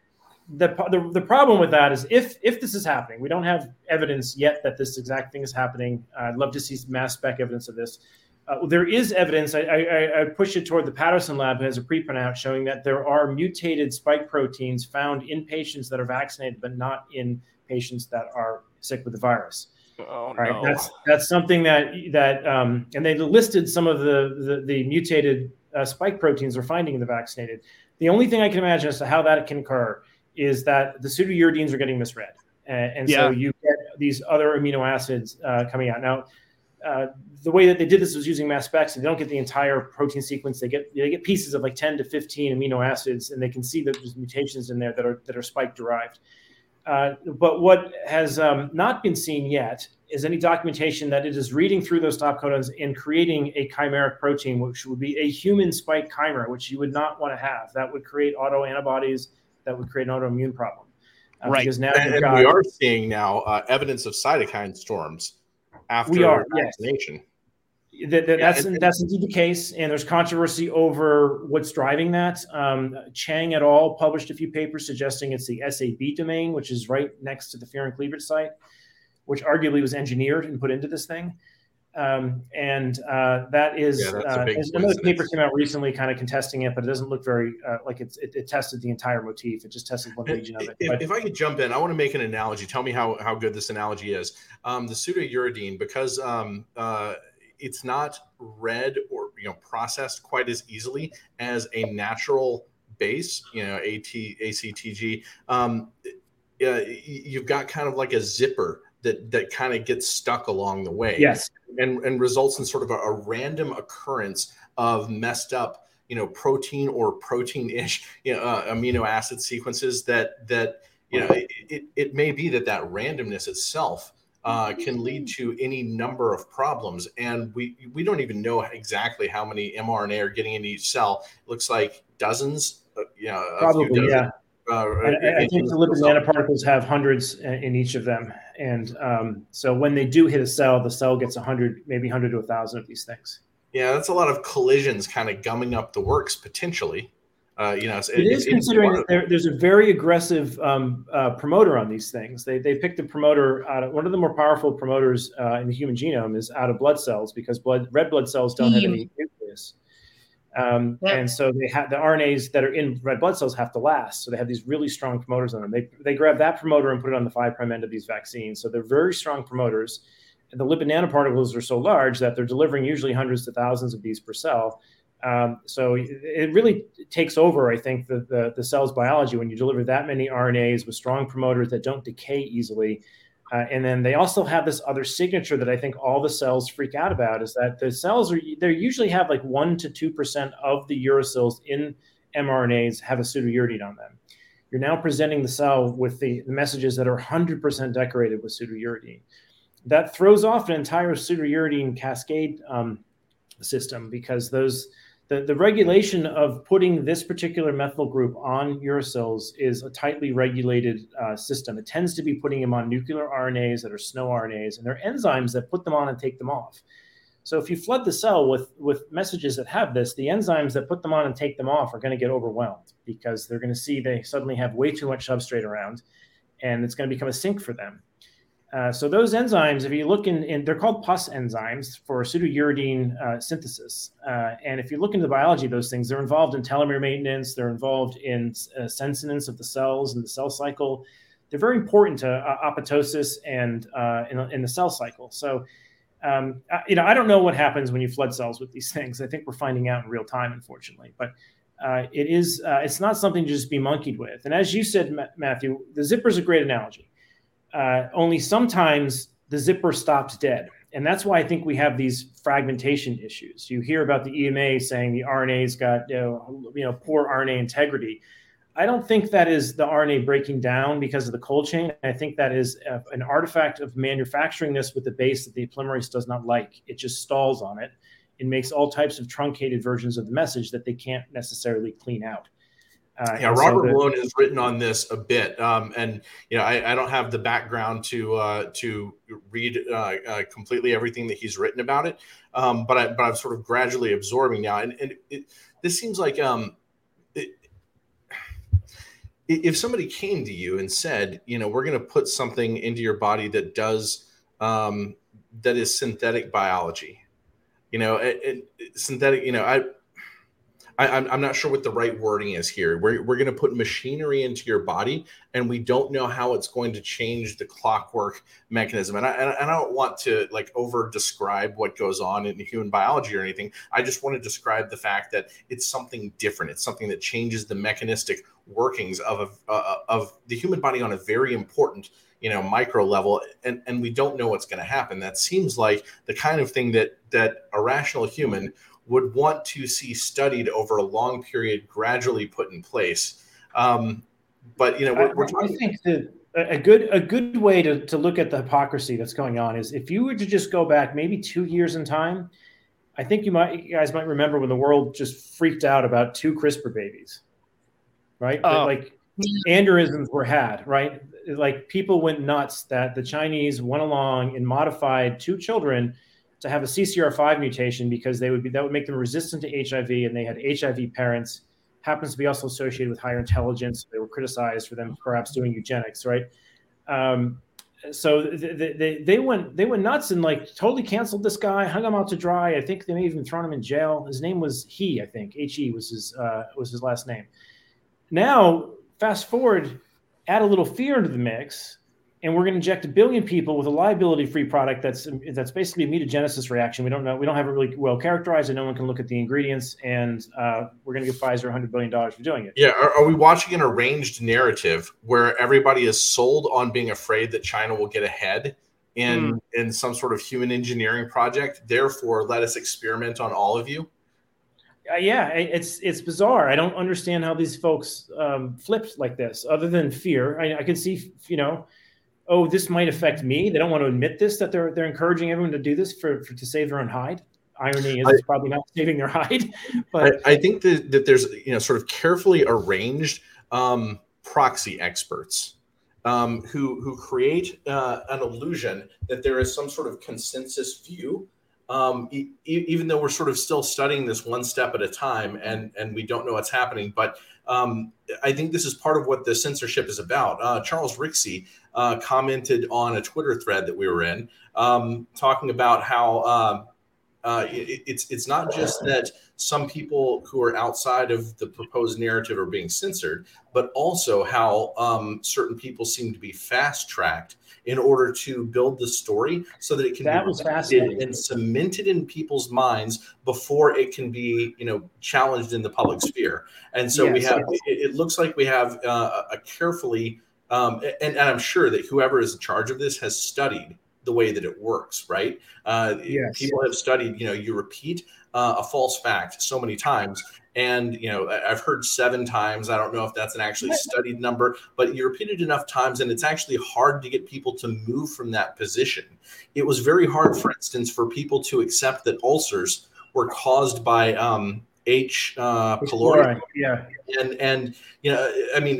the, the, the problem with that is if if this is happening, we don't have evidence yet that this exact thing is happening. I'd love to see mass spec evidence of this. Uh, there is evidence. I, I, I, push it toward the Patterson lab, who has a preprint out showing that there are mutated spike proteins found in patients that are vaccinated, but not in patients that are sick with the virus. Oh, right. No. That's that's something that that um, and they listed some of the the, the mutated uh, spike proteins they're finding in the vaccinated. The only thing I can imagine as to how that can occur is that the pseudouridines are getting misread, and, and yeah. so you get these other amino acids uh, coming out. Now, uh, the way that they did this was using mass specs, and they don't get the entire protein sequence. They get they get pieces of like ten to fifteen amino acids, and they can see that there's mutations in there that are that are spike derived. Uh, but what has um, not been seen yet is any documentation that it is reading through those stop codons and creating a chimeric protein, which would be a human spike chimer, which you would not want to have. That would create autoantibodies, that would create an autoimmune problem. Uh, right. Because now and, got, we are seeing now uh, evidence of cytokine storms after we are, vaccination. Yes. That, that, yeah, that's that's indeed the case, and there's controversy over what's driving that. Um, Chang et al. published a few papers suggesting it's the SAB domain, which is right next to the furin cleavage site, which arguably was engineered and put into this thing. Um, and uh, that is yeah, uh, another paper came out recently, kind of contesting it, but it doesn't look very uh, like it, it, tested the entire motif. It just tested one region of it. If, but, if, I could jump in, I want to make an analogy. Tell me how how good this analogy is. Um, the pseudouridine, because um, uh, it's not read or you know processed quite as easily as a natural base, you know, AT, ACTG. Um, uh, you've got kind of like a zipper that that kind of gets stuck along the way. Yes, and and results in sort of a, a random occurrence of messed up, you know, protein or protein-ish, you know, uh, amino acid sequences that that you know it, it, it may be that that randomness itself uh, can lead to any number of problems. And we we don't even know exactly how many mRNA are getting in each cell. It looks like dozens. Uh, you know, probably yeah. Uh, I, I think the lipid nanoparticles have hundreds in each of them, and um, so when they do hit a cell, the cell gets a hundred, maybe hundred to a thousand of these things. Yeah, that's a lot of collisions, kind of gumming up the works potentially. Uh, you know, it, it is considering that there, there's a very aggressive um, uh, promoter on these things. They, they picked a promoter out of one of the more powerful promoters uh, in the human genome is out of blood cells because blood red blood cells don't have any nucleus. Um, yeah. And so they have the RNAs that are in red blood cells have to last. So they have these really strong promoters on them. They, they grab that promoter and put it on the five prime end of these vaccines. So they're very strong promoters. And the lipid nanoparticles are so large that they're delivering usually hundreds to thousands of these per cell. Um, so it really takes over, I think, the, the, the, cell's biology when you deliver that many RNAs with strong promoters that don't decay easily. Uh, and then they also have this other signature that I think all the cells freak out about is that the cells are they usually have like one to two percent of the uracils in mRNAs have a pseudouridine on them. You're now presenting the cell with the, messages that are 100% decorated with pseudouridine. That throws off an entire pseudouridine cascade um, system because those the, the regulation of putting this particular methyl group on uracils is a tightly regulated uh, system. It tends to be putting them on nuclear RNAs that are SNO RNAs, and there are enzymes that put them on and take them off. So if you flood the cell with with messages that have this, the enzymes that put them on and take them off are going to get overwhelmed because they're going to see they suddenly have way too much substrate around, and it's going to become a sink for them. Uh, so those enzymes, if you look in, in, they're called pus enzymes for pseudouridine uh, synthesis. Uh, and if you look into the biology of those things, they're involved in telomere maintenance. They're involved in uh, senescence of the cells and the cell cycle. They're very important to uh, apoptosis and in, in, the cell cycle. So, um, you know, I don't know what happens when you flood cells with these things. I think we're finding out in real time, unfortunately. But it is, it's not something to just be monkeyed with. And as you said, Matthew, the zipper is a great analogy uh, only sometimes the zipper stops dead. And that's why I think we have these fragmentation issues. You hear about the EMA saying the RNA's got you know, you know poor RNA integrity. I don't think that is the RNA breaking down because of the cold chain. I think that is a, an artifact of manufacturing this with the base that the polymerase does not like. It just stalls on it. It makes all types of truncated versions of the message that they can't necessarily clean out. Uh, yeah, Robert so the, Malone has written on this a bit, um, and you know I, I, don't have the background to uh, to read uh, uh completely everything that he's written about it, um, but I, but I'm sort of gradually absorbing now, and, and it, this seems like um, it, if somebody came to you and said, you know, we're going to put something into your body that does um, that is synthetic biology, you know, synthetic, you know, I I, am I'm not sure what the right wording is here. We're, we're going to put machinery into your body, and we don't know how it's going to change the clockwork mechanism. And I, and I don't want to like over describe what goes on in human biology or anything. I just want to describe the fact that it's something different. It's something that changes the mechanistic workings of a, uh, of the human body on a very important you know micro level and and we don't know what's going to happen that seems like the kind of thing that that a rational human would want to see studied over a long period, gradually put in place. Um, but you know, we're, we're talking- I think that a good a good way to, to look at the hypocrisy that's going on is if you were to just go back maybe two years in time, I think you might you guys might remember when the world just freaked out about two CRISPR babies, right? Oh. Like aneurysms were had, right? Like people went nuts that the Chinese went along and modified two children to have a CCR5 mutation because they would be that would make them resistant to HIV, and they had HIV parents. Happens to be also associated with higher intelligence. They were criticized for them perhaps doing eugenics, right? Um, so they, they, they went they went nuts and like totally canceled this guy, hung him out to dry. I think they may even thrown him in jail. His name was He, I think. H E was his uh, was his last name. Now, fast forward, add a little fear into the mix and we're going to inject a billion people with a liability-free product that's that's basically a mutagenesis reaction. We don't know, we don't have it really well characterized, and no one can look at the ingredients. And uh, we're going to give Pfizer 100 billion dollars for doing it. Yeah, are, are, we watching an arranged narrative where everybody is sold on being afraid that China will get ahead in mm. in some sort of human engineering project? Therefore, let us experiment on all of you. Uh, yeah, it's it's bizarre. I don't understand how these folks um, flipped like this, other than fear. I, I can see, you know oh, this might affect me. They don't want to admit this that they're they're encouraging everyone to do this for, for to save their own hide. Irony is I, it's probably not saving their hide, but I, I, think that, that there's you know sort of carefully arranged um, proxy experts um, who who create uh, an illusion that there is some sort of consensus view um, e- even though we're sort of still studying this one step at a time and and we don't know what's happening but um, i think this is part of what the censorship is about. Uh, charles rixey uh, commented on a twitter thread that we were in um, talking about how um, uh, it, it's it's not just that some people who are outside of the proposed narrative are being censored, but also how um, certain people seem to be fast tracked in order to build the story so that it can that be and cemented in people's minds before it can be you know challenged in the public sphere. And so yes, we have yes. it, it, looks like we have uh, a carefully um, and, and I'm sure that whoever is in charge of this has studied the way that it works, right? Uh, yes. People have studied, you know, you repeat uh, a false fact so many times. And, you know, I've heard seven times. I don't know if that's an actually studied number, but you repeat it enough times and it's actually hard to get people to move from that position. It was very hard, for instance, for people to accept that ulcers were caused by um, H. Uh, pylori. Yeah. And and you know, I mean,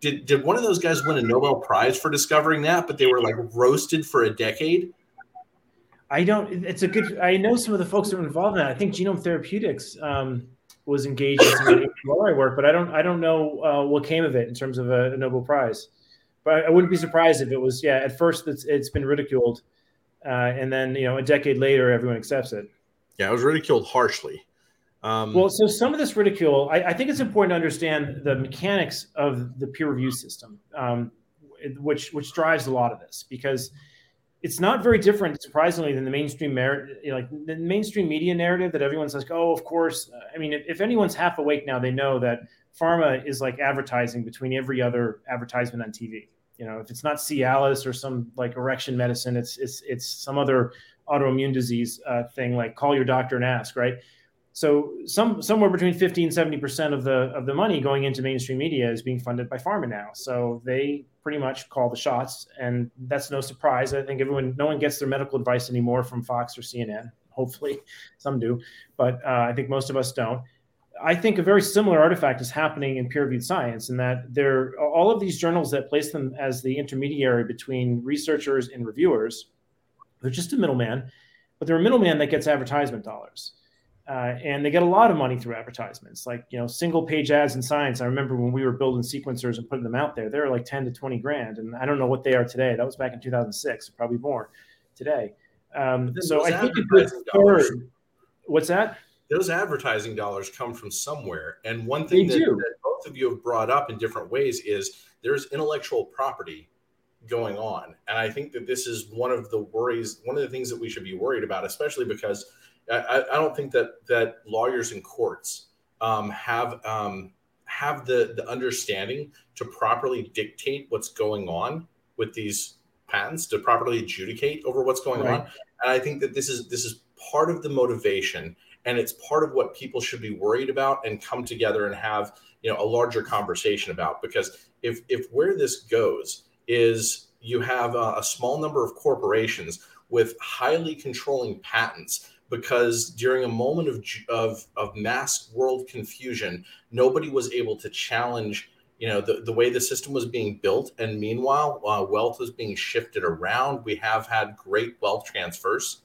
did did one of those guys win a Nobel Prize for discovering that? But they were like roasted for a decade. I don't. It's a good. I know some of the folks that were involved in that. I think Genome Therapeutics um, was engaged in some MRI work, but I don't. I don't know uh, what came of it in terms of a, a, Nobel Prize. But I wouldn't be surprised if it was. Yeah, at first it's it's been ridiculed, uh, and then you know a decade later everyone accepts it. Yeah, it was ridiculed harshly. Um, well, so some of this ridicule, I, I, think it's important to understand the mechanics of the peer review system, um, which which drives a lot of this because it's not very different, surprisingly, than the mainstream merit, like the mainstream media narrative that everyone says, oh, of course. I mean, if, if, anyone's half awake now, they know that pharma is like advertising between every other advertisement on TV. You know, if it's not Cialis or some like erection medicine, it's it's it's some other autoimmune disease uh, thing like call your doctor and ask, right? So some somewhere between 50 and 70 percent of the of the money going into mainstream media is being funded by pharma now. So they pretty much call the shots, and that's no surprise. I think everyone, no one gets their medical advice anymore from Fox or CNN. Hopefully, some do, but uh, I think most of us don't. I think a very similar artifact is happening in peer-reviewed science, in that there all of these journals that place them as the intermediary between researchers and reviewers. They're just a middleman, but they're a middleman that gets advertisement dollars. Uh, and they get a lot of money through advertisements, like you know, single page ads in science. I remember when we were building sequencers and putting them out there, they were like ten to twenty grand, and I don't know what they are today. That was back in two thousand six, probably more today. Um, so I think it's third. What's that? Those advertising dollars come from somewhere, and one thing that, that both of you have brought up in different ways is there's intellectual property going on, and I think that this is one of the worries, one of the things that we should be worried about, especially because I, I don't think that that lawyers and courts um, have um, have the the understanding to properly dictate what's going on with these patents to properly adjudicate over what's going right. on and i think that this is this is part of the motivation and it's part of what people should be worried about and come together and have you know a larger conversation about because if if where this goes is you have a, a small number of corporations with highly controlling patents because during a moment of, of, of mass world confusion, nobody was able to challenge you know the, the way the system was being built. And meanwhile uh, wealth was being shifted around we have had great wealth transfers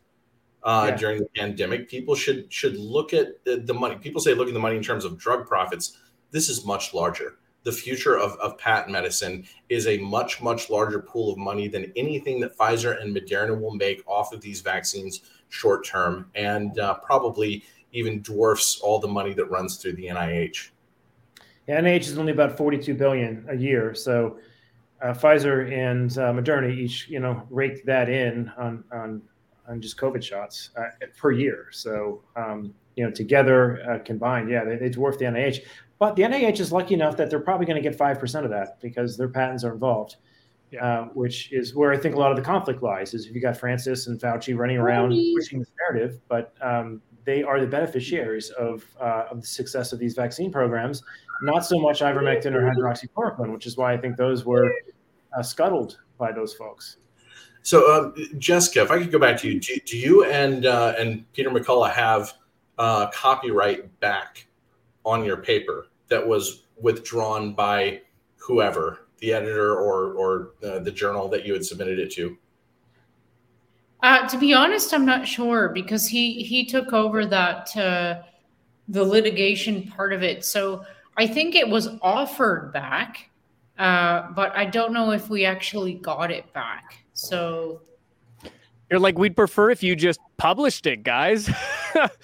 uh, yeah. during the pandemic. People should should look at the, the, money people say look at the money in terms of drug profits. This is much larger. The future of, of patent medicine is a much much larger pool of money than anything that pfizer and moderna will make off of these vaccines short term and uh, probably even dwarfs all the money that runs through the NIH. Yeah, NIH is only about 42 billion a year. So uh, Pfizer and uh, Moderna each, you know, rake that in on on on just COVID shots uh, per year. So um, you know, together uh, combined, yeah, they, they dwarf the NIH. But the NIH is lucky enough that they're probably going to get five percent of that because their patents are involved yeah. uh, which is where I think a lot of the conflict lies. Is if you got Francis and Fauci running around pushing this narrative, but um, they are the beneficiaries of, uh, of the success of these vaccine programs, not so much ivermectin or hydroxychloroquine, which is why I think those were uh, scuttled by those folks. So, um, Jessica, if I could go back to you, do, do you and uh, and Peter McCullough have uh, copyright back on your paper that was withdrawn by whoever the editor or or uh, the journal that you had submitted it to? Uh, to be honest, I'm not sure because he he took over that uh, the litigation part of it. So I think it was offered back, uh, but I don't know if we actually got it back. So you're like, we'd prefer if you just published it, guys. yeah.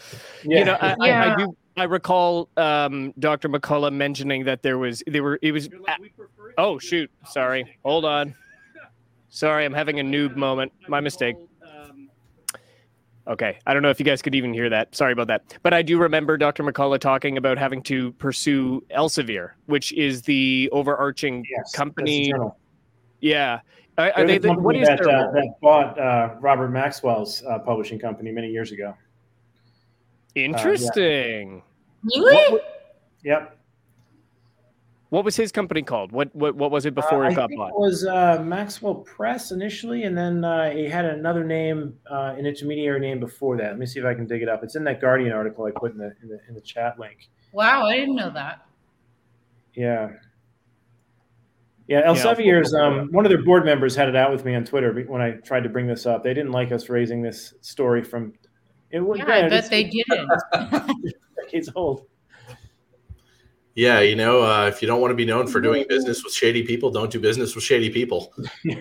You know, I, yeah. I, I do I recall um, Dr. McCullough mentioning that there was there were it was. oh shoot! Sorry, hold on. Sorry, I'm having a noob moment. My mistake. Okay, I don't know if you guys could even hear that. Sorry about that. But I do remember Dr. McCullough talking about having to pursue Elsevier, which is the overarching yes, company. Yeah. Are, are they, the what is that, uh, that bought uh, Robert Maxwell's uh, publishing company many years ago? Interesting. Really? What, yep. What was his company called? What what, what was it before uh, it got bought? It was uh, Maxwell Press initially, and then uh, he had another name, uh, an intermediary name before that. Let me see if I can dig it up. It's in that Guardian article I put in the in the, in the chat link. Wow, I didn't know that. Yeah. Yeah, Elsevier's um, one of their board members had it out with me on Twitter when I tried to bring this up. They didn't like us raising this story from. It, yeah, yeah, I bet they didn't. decades old. Yeah, you know, uh, if you don't want to be known for doing business with shady people, don't do business with shady people.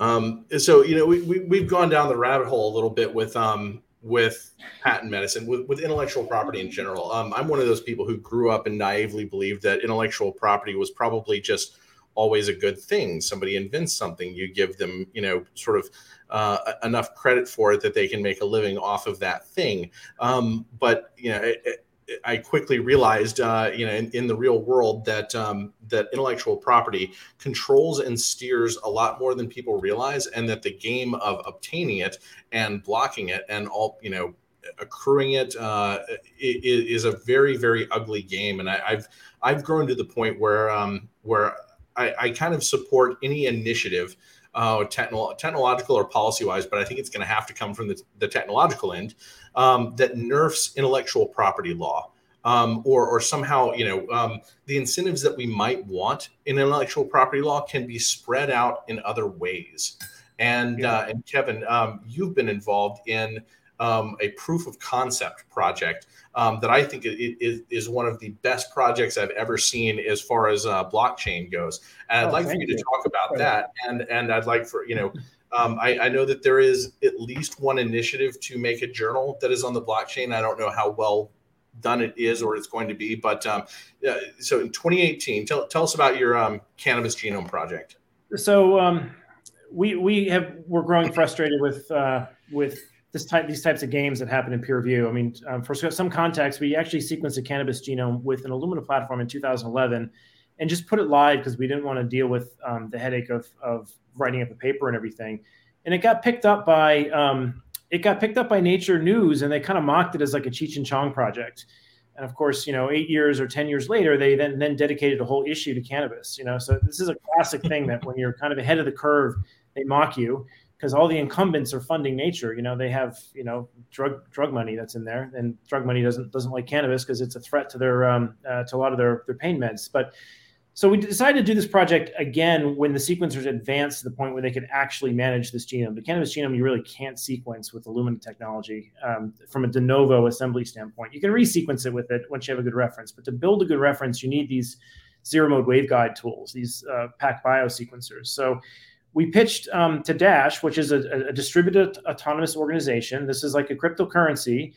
um, so you know, we, we we've gone down the rabbit hole a little bit with um with patent medicine, with, with intellectual property in general. Um, I'm one of those people who grew up and naively believed that intellectual property was probably just always a good thing. Somebody invents something, you give them, you know, sort of uh, enough credit for it that they can make a living off of that thing. Um, but you know, it, it, I quickly realized, uh, you know, in, in, the real world that um, that intellectual property controls and steers a lot more than people realize, and that the game of obtaining it and blocking it and all, you know, accruing it uh, a very very ugly game. And I, have I've grown to the point where um, where I, I kind of support any initiative uh, techno- technological or policy wise, but I think it's going to have to come from the, the technological end um, that nerfs intellectual property law. Um, or, or somehow, you know, um, the incentives that we might want in intellectual property law can be spread out in other ways. And yeah. uh, and Kevin, um, you've been involved in um, a proof of concept project um, that I think is, is one of the best projects I've ever seen as far as uh, blockchain goes. And I'd oh, like for you, you to talk about that. And and I'd like for you know. Um, I, I, know that there is at least one initiative to make a journal that is on the blockchain. I don't know how well done it is or it's going to be, but um, uh, so in 2018, tell, tell us about your um, cannabis genome project. So um, we we have we're growing frustrated with uh, with this type these types of games that happen in peer review. I mean, um, for some context, we actually sequenced a cannabis genome with an Illumina platform in 2011, and just put it live because we didn't want to deal with um, the headache of of writing up a paper and everything. And it got picked up by um, it got picked up by Nature News, and they kind of mocked it as like a Cheech and Chong project. And of course, you know, eight years or ten years later, they then then dedicated a whole issue to cannabis. You know, so this is a classic thing that when you're kind of ahead of the curve, they mock you because all the incumbents are funding nature. You know, they have you know drug drug money that's in there, and drug money doesn't doesn't like cannabis because it's a threat to their um, uh, to a lot of their their pain meds. But so we decided to do this project again when the sequencers advanced to the point where they could actually manage this genome. The cannabis genome you really can't sequence with Illumina technology um, from a de novo assembly standpoint. You can resequence it with it once you have a good reference, but to build a good reference, you need these zero mode waveguide tools, these uh, PacBio sequencers. So we pitched um, to Dash, which is a, a, distributed autonomous organization. This is like a cryptocurrency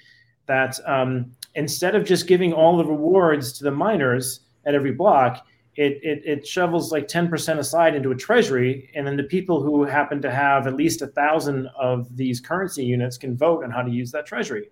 that um, instead of just giving all the rewards to the miners at every block, it, it, it shovels like 10% aside into a treasury. And then the people who happen to have at least a thousand of these currency units can vote on how to use that treasury.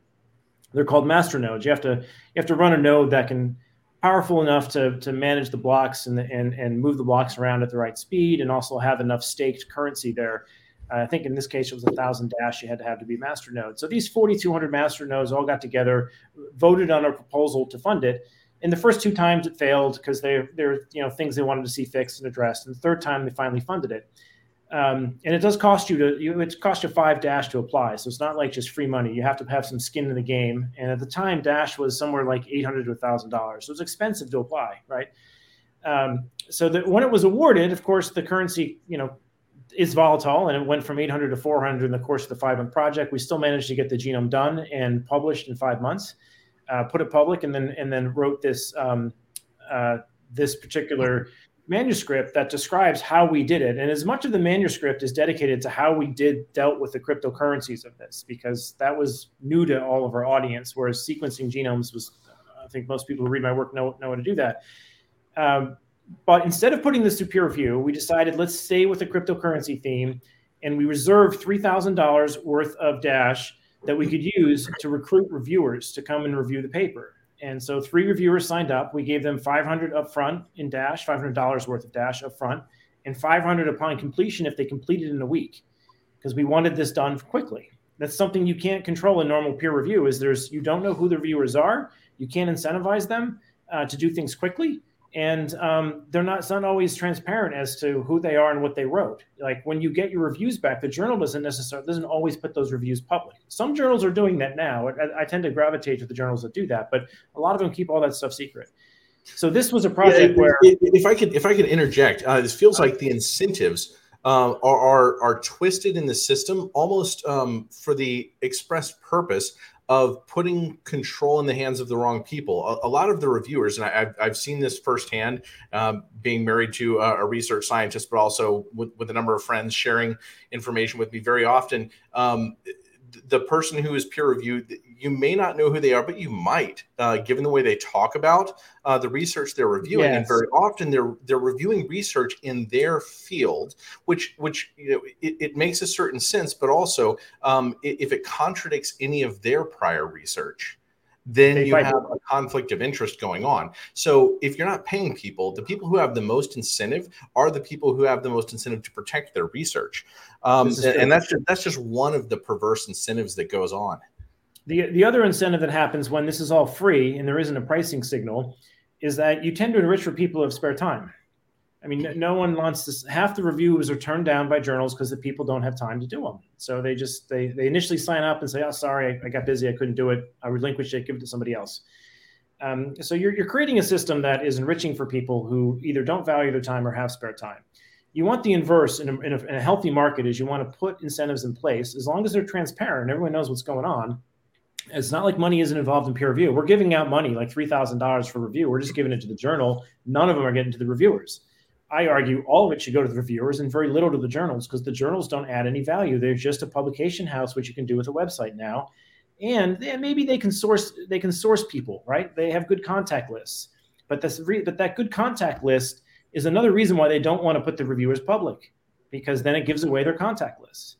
They're called master nodes. You have to, you have to run a node that can powerful enough to, to manage the blocks and, and, and move the blocks around at the right speed and also have enough staked currency there. Uh, I think in this case it was a thousand dash you had to have to be master node. So these 4,200 master nodes all got together, voted on a proposal to fund it. And the first two times it failed because they they're you know things they wanted to see fixed and addressed. And the third time they finally funded it. Um, and it does cost you to you, it costs you five dash to apply. So it's not like just free money. You have to have some skin in the game. And at the time dash was somewhere like 800 to 1000 dollars. So it's expensive to apply right? Um, so that when it was awarded of course the currency you know is volatile and it went from 800 to 400 in the course of the five month project. We still managed to get the genome done and published in five months uh, put it public and then and then wrote this um, uh, this particular manuscript that describes how we did it. And as much of the manuscript is dedicated to how we did dealt with the cryptocurrencies of this, because that was new to all of our audience, whereas sequencing genomes was, I think most people who read my work know, know how to do that. Um, but instead of putting this to peer review, we decided let's stay with the cryptocurrency theme, and we reserved three thousand dollars worth of Dash that we could use to recruit reviewers to come and review the paper. And so three reviewers signed up. We gave them 500 upfront in Dash, $500 worth of Dash upfront, and 500 upon completion if they completed in a week, because we wanted this done quickly. That's something you can't control in normal peer review. Is there's you don't know who the reviewers are, you can't incentivize them uh, to do things quickly, and um, they're not it's not always transparent as to who they are and what they wrote. Like when you get your reviews back, the journal doesn't necessarily doesn't always put those reviews public. Some journals are doing that now. I, I, tend to gravitate to the journals that do that, but a lot of them keep all that stuff secret. So this was a project yeah, where, if I could, if I could interject, uh, this feels like the incentives uh, are, are, are twisted in the system almost um, for the express purpose of putting control in the hands of the wrong people. A, a lot of the reviewers, and I, have I've seen this firsthand, um, being married to a, a, research scientist, but also with, with, a number of friends sharing information with me very often. Um, the person who is peer reviewed, you may not know who they are, but you might, uh, given the way they talk about uh, the research they're reviewing. Yes. And very often they're they're reviewing research in their field, which which you know it, it makes a certain sense, but also um, if it contradicts any of their prior research, then they you have a conflict of interest going on. So if you're not paying people, the people who have the most incentive are the people who have the most incentive to protect their research. Um, and, and that's just, that's just one of the perverse incentives that goes on. The, the other incentive that happens when this is all free and there isn't a pricing signal is that you tend to enrich for people who have spare time. I mean, no one wants this. Half the reviews are turned down by journals because the people don't have time to do them. So they just they they initially sign up and say, "Oh, sorry, I, got busy, I couldn't do it. I relinquished it, give it to somebody else." Um, so you're you're creating a system that is enriching for people who either don't value their time or have spare time. You want the inverse in a, in a, in a healthy market is you want to put incentives in place as long as they're transparent everyone knows what's going on. It's not like money isn't involved in peer review. We're giving out money like three thousand dollars for review. We're just giving it to the journal. None of them are getting to the reviewers I argue all of it should go to the reviewers and very little to the journals because the journals don't add any value. They're just a publication house, which you can do with a website now. And maybe they can source they can source people, right? They have good contact lists, but that's but that good contact list is another reason why they don't want to put the reviewers public because then it gives away their contact list,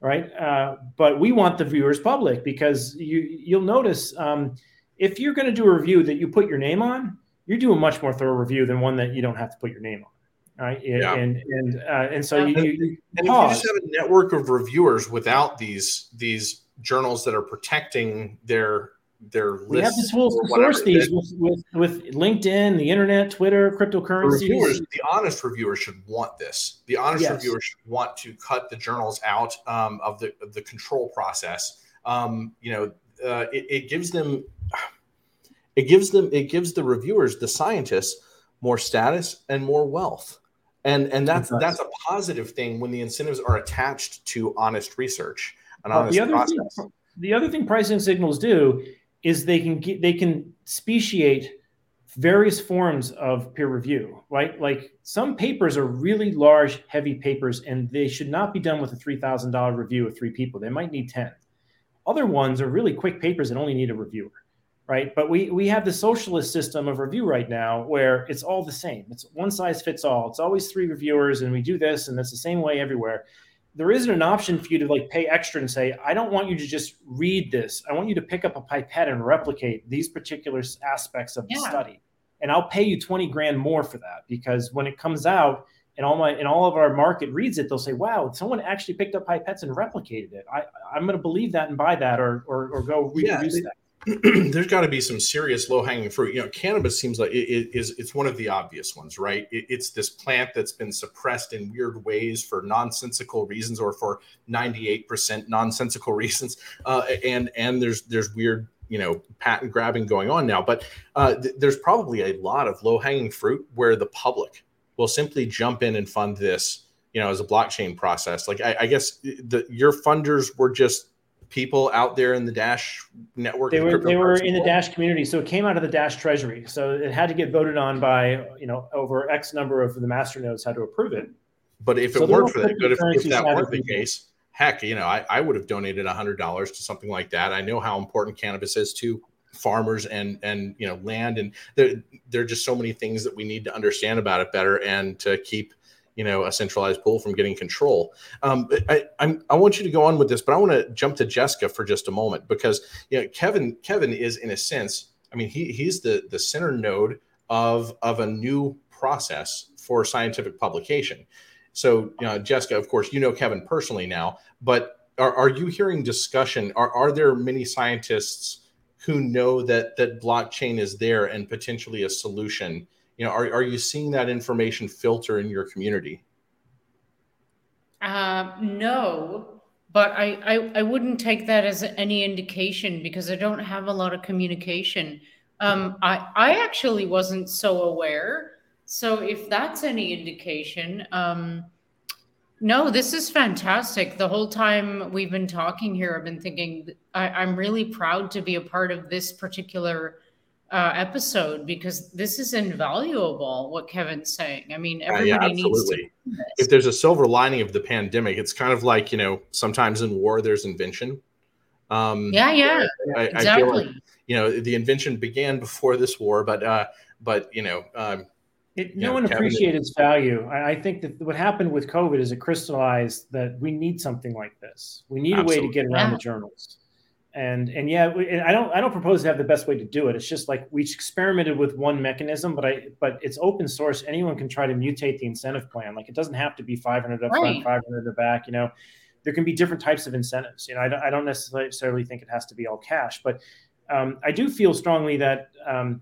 right? Uh, but we want the viewers public because you you'll notice um, if you're going to do a review that you put your name on, you're doing a much more thorough review than one that you don't have to put your name on right? Yeah. And and uh, and so you, you, and if you just have a network of reviewers without these these journals that are protecting their their lists. We have the tools to source these with, with, with, LinkedIn, the internet, Twitter, cryptocurrencies. The, reviewers, the honest reviewers should want this. The honest yes. reviewers should want to cut the journals out um, of the of the control process. Um, you know, uh, it, it gives them it gives them it gives the reviewers, the scientists, more status and more wealth and and that's that's a positive thing when the incentives are attached to honest research and honest the other process. Thing, the other thing pricing signals do is they can get, they can speciate various forms of peer review right like some papers are really large heavy papers and they should not be done with a $3000 review of three people they might need 10 other ones are really quick papers that only need a reviewer right? But we we have the socialist system of review right now where it's all the same. It's one size fits all. It's always three reviewers, and we do this, and it's the same way everywhere. There isn't an option for you to like pay extra and say, I don't want you to just read this. I want you to pick up a pipette and replicate these particular aspects of the study. And I'll pay you 20 grand more for that because when it comes out and all my and all of our market reads it, they'll say, Wow, someone actually picked up pipettes and replicated it. I, I'm gonna believe that and buy that or or, or go reproduce yeah, that. there's got to be some serious low hanging fruit. You know, cannabis seems like it, it is it's one of the obvious ones, right? It, it's this plant that's been suppressed in weird ways for nonsensical reasons or for 98% nonsensical reasons, uh, and and there's there's weird you know patent grabbing going on now. But uh, th- there's probably a lot of low hanging fruit where the public will simply jump in and fund this, you know, as a blockchain process. Like I, I guess the your funders were just people out there in the Dash network? They were they were in the Dash community, so it came out of the Dash treasury. So it had to get voted on by you know over X number of the master nodes had to approve it. But if so it weren't for that, but if, if that weren't the case, heck, you know, I, I would have donated a hundred dollars to something like that. I know how important cannabis is to farmers and and you know land and there, there are just so many things that we need to understand about it better and to keep you know a centralized pool from getting control. Um, I, I'm, I want you to go on with this, but I want to jump to Jessica for just a moment because you know Kevin Kevin is in a sense, I mean he he's the the center node of of a new process for scientific publication. So you know, Jessica, of course, you know Kevin personally now, but are, are you hearing discussion? Are are there many scientists who know that that blockchain is there and potentially a solution? You know are, are you seeing that information filter in your community uh, no but I, I i wouldn't take that as any indication because i don't have a lot of communication Um, I I actually wasn't so aware. So if that's any indication, um, no, this is fantastic. The whole time we've been talking here, I've been thinking I, am really proud to be a part of this particular uh, episode because this is invaluable. What Kevin's saying. I mean, everybody uh, yeah, needs to. If there's a silver lining of the pandemic, it's kind of like you know, sometimes in war there's invention. Um, yeah, yeah, I, exactly. I like, you know, the invention began before this war, but uh, but you know. Um, it, no one appreciated its value. I, I, think that what happened with COVID is it crystallized that we need something like this. We need Absolutely. a way to get around yeah. the journals. And and yeah, we, I don't I don't propose to have the best way to do it. It's just like we experimented with one mechanism, but I but it's open source. Anyone can try to mutate the incentive plan. Like it doesn't have to be 500 up front, 500 at the back. You know, there can be different types of incentives. You know, I don't, I don't necessarily think it has to be all cash, but um, I do feel strongly that um,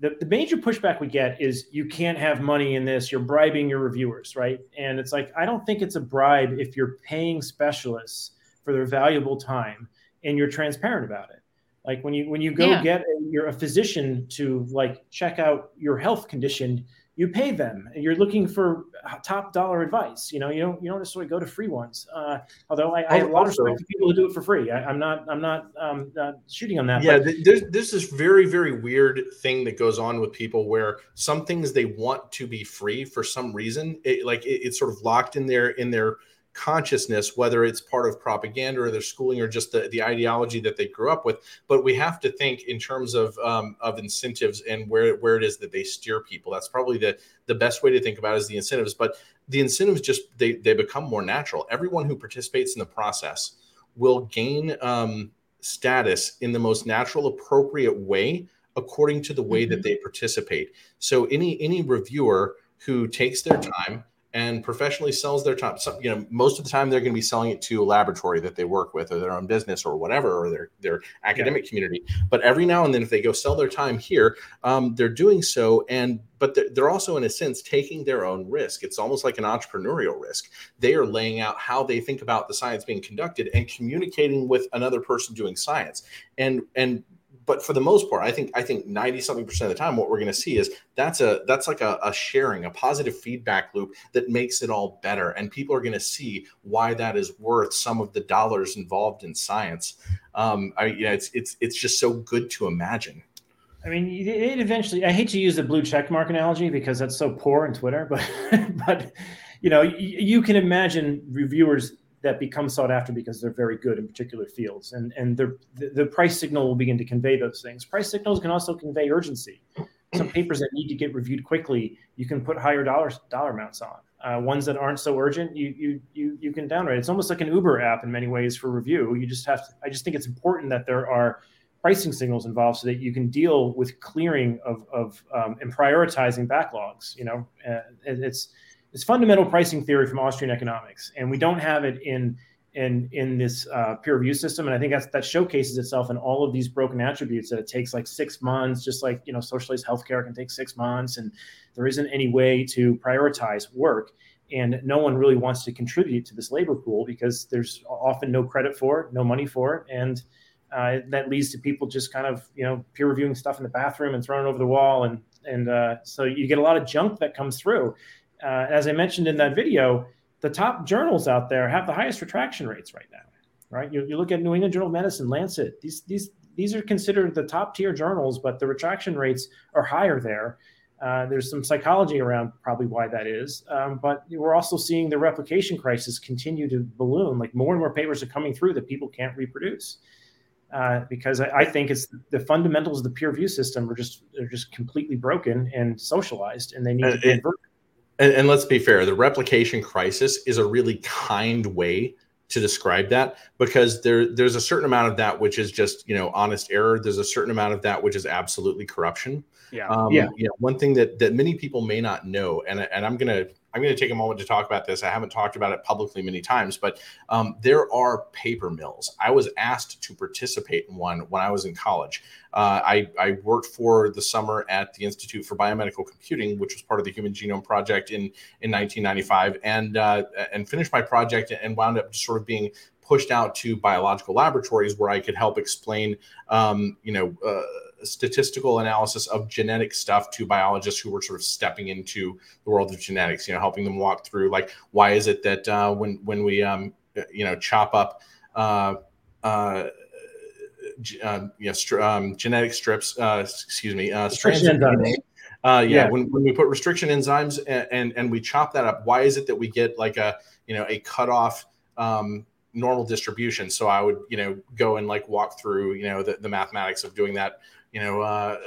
the, the major pushback we get is you can't have money in this you're bribing your reviewers right and it's like i don't think it's a bribe if you're paying specialists for their valuable time and you're transparent about it like when you when you go yeah. get a, you're a physician to like check out your health condition you pay them and you're looking for top dollar advice you know you don't you don't necessarily go to free ones uh, although I, I, have a lot also, of respect for people who do it for free I, am not i'm not um, uh, shooting on that yeah but. there's, there's this very very weird thing that goes on with people where some things they want to be free for some reason it, like it, it's sort of locked in their in their consciousness, whether it's part of propaganda or their schooling or just the, the ideology that they grew up with. But we have to think in terms of um, of incentives and where where it is that they steer people. That's probably the the best way to think about is the incentives. But the incentives just they they become more natural. Everyone who participates in the process will gain um, status in the most natural, appropriate way according to the way mm-hmm. that they participate. So any any reviewer who takes their time and professionally sells their time. So, you know, most of the time they're going to be selling it to a laboratory that they work with, or their own business, or whatever, or their their academic yeah. community. But every now and then, if they go sell their time here, um, they're doing so, and but they're, they're also in a sense taking their own risk. It's almost like an entrepreneurial risk. They are laying out how they think about the science being conducted and communicating with another person doing science, and and but for the most part, I think I think 90 something percent of the time, what we're going to see is that's a that's like a, a, sharing, a positive feedback loop that makes it all better. And people are going to see why that is worth some of the dollars involved in science. Um, I, you know, it's it's it's just so good to imagine. I mean, it eventually. I hate to use the blue check mark analogy because that's so poor in Twitter, but but you know, you, you can imagine reviewers that become sought after because they're very good in particular fields. And and the, the price signal will begin to convey those things. Price signals can also convey urgency. Some papers that need to get reviewed quickly you can put higher dollars dollar amounts on. Uh, ones that aren't so urgent you you you you can downrate it's almost like an uber app in many ways for review. You just have to i just think it's important that there are pricing signals involved so that you can deal with clearing of of um, and prioritizing backlogs you know? Uh, it's it's fundamental pricing theory from Austrian economics, and we don't have it in in in this uh, peer review system. And I think that's that showcases itself in all of these broken attributes that it takes like six months, just like you know socialized healthcare can take six months, and there isn't any way to prioritize work. And no one really wants to contribute to this labor pool because there's often no credit for it, no money for it, and uh, that leads to people just kind of you know peer reviewing stuff in the bathroom and throwing it over the wall, and and uh, so you get a lot of junk that comes through uh, as I mentioned in that video, the top journals out there have the highest retraction rates right now. Right? You, you look at New England Journal of Medicine, Lancet. These these these are considered the top tier journals, but the retraction rates are higher there. Uh, there's some psychology around probably why that is, um, but we're also seeing the replication crisis continue to balloon. Like more and more papers are coming through that people can't reproduce. Uh, because I, I, think it's the fundamentals of the peer review system are just they're just completely broken and socialized, and they need to be inverted and, and let's be fair, the replication crisis is a really kind way to describe that because there there's a certain amount of that which is just you know honest error. There's a certain amount of that which is absolutely corruption. Yeah. Um, yeah. yeah one thing that that many people may not know and and i'm gonna I'm going to take a moment to talk about this. I haven't talked about it publicly many times, but um, there are paper mills. I was asked to participate in one when I was in college. Uh, I, I, worked for the summer at the Institute for Biomedical Computing, which was part of the Human Genome Project in, in 1995, and uh, and finished my project and wound up just sort of being pushed out to biological laboratories where I could help explain, um, you know. Uh, statistical analysis of genetic stuff to biologists who were sort of stepping into the world of genetics. You know, helping them walk through like why is it that uh, when when we um, you know chop up uh, uh, um, you know, str- um, genetic strips, uh, excuse me, uh, strands of DNA. Uh, yeah, yeah. When, when we put restriction enzymes and, and, and we chop that up, why is it that we get like a you know a cutoff um, normal distribution? So I would you know go and like walk through you know the, the mathematics of doing that you know uh,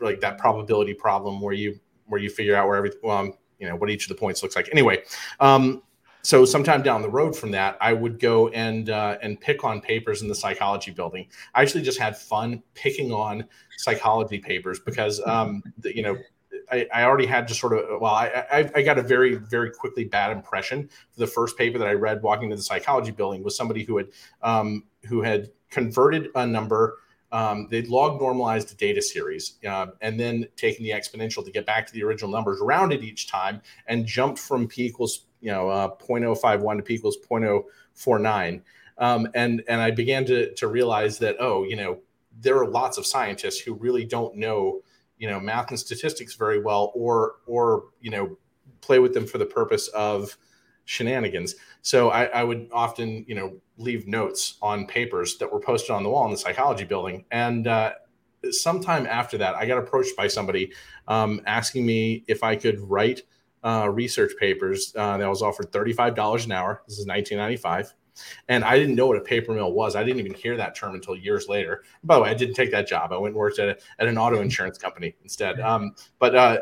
like that probability problem where you where you figure out where every um, you know what each of the points looks like. Anyway, um, so sometime down the road from that, I would go and uh, and pick on papers in the psychology building. I actually just had fun picking on psychology papers because um, the, you know I, I, already had just sort of well I, I, I got a very very quickly bad impression. The first paper that I read walking to the psychology building was somebody who had um, who had converted a number. Um, they'd log normalized a data series uh, and then taken the exponential to get back to the original numbers, rounded each time, and jumped from p equals you know uh, 0.051 to p equals 0.049 um, and and i began to to realize that oh you know there are lots of scientists who really don't know you know math and statistics very well or or you know play with them for the purpose of shenanigans so I, I would often you know leave notes on papers that were posted on the wall in the psychology building and uh, sometime after that i got approached by somebody um, asking me if i could write uh, research papers uh, that was offered $35 an hour. This is 1995. And I didn't know what a paper mill was. I didn't even hear that term until years later. By the way, I didn't take that job. I went and worked at, a, at an auto insurance company instead. Um, but uh,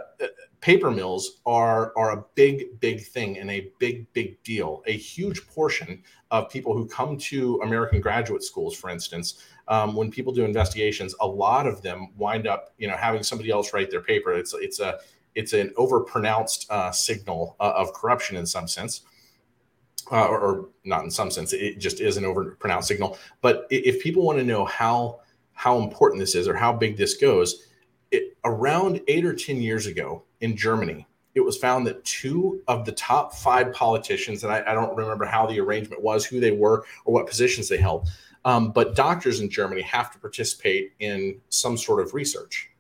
paper mills are, are a big, big thing and a big, big deal. A huge portion of people who come to American graduate schools, for instance, um, when people do investigations, a lot of them wind up, you know, having somebody else write their paper. It's it's a it's an overpronounced uh, signal uh, of corruption in some sense. Uh, or, or, not in some sense, it just is an overpronounced signal. But if people want to know how how important this is or how big this goes, it, around eight or ten years ago in Germany, it was found that two of the top five politicians, and I, I don't remember how the arrangement was, who they were, or what positions they held, um, but doctors in Germany have to participate in some sort of research.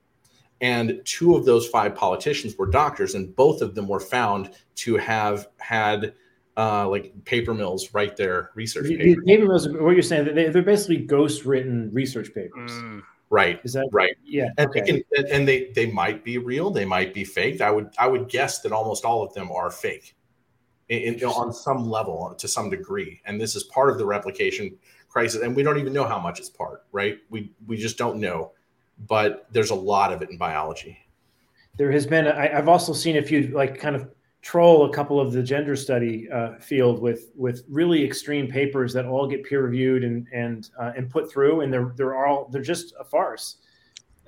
And two of those five politicians were doctors, and both of them were found to have had uh, like paper mills write their research the, papers. paper mills, what you're saying, they, are basically ghost written research papers. Mm. Right. Is that right? Yeah. And, okay. they can, and they they might be real, they might be faked. I would I would guess that almost all of them are fake, in, in, on some level, to some degree. And this is part of the replication crisis, and we don't even know how much it's part. Right? We we just don't know but there's a lot of it in biology. There has been. I, have also seen a few like kind of troll a couple of the gender study uh, field with with really extreme papers that all get peer reviewed and and uh, and put through, and they're they're all they're just a farce.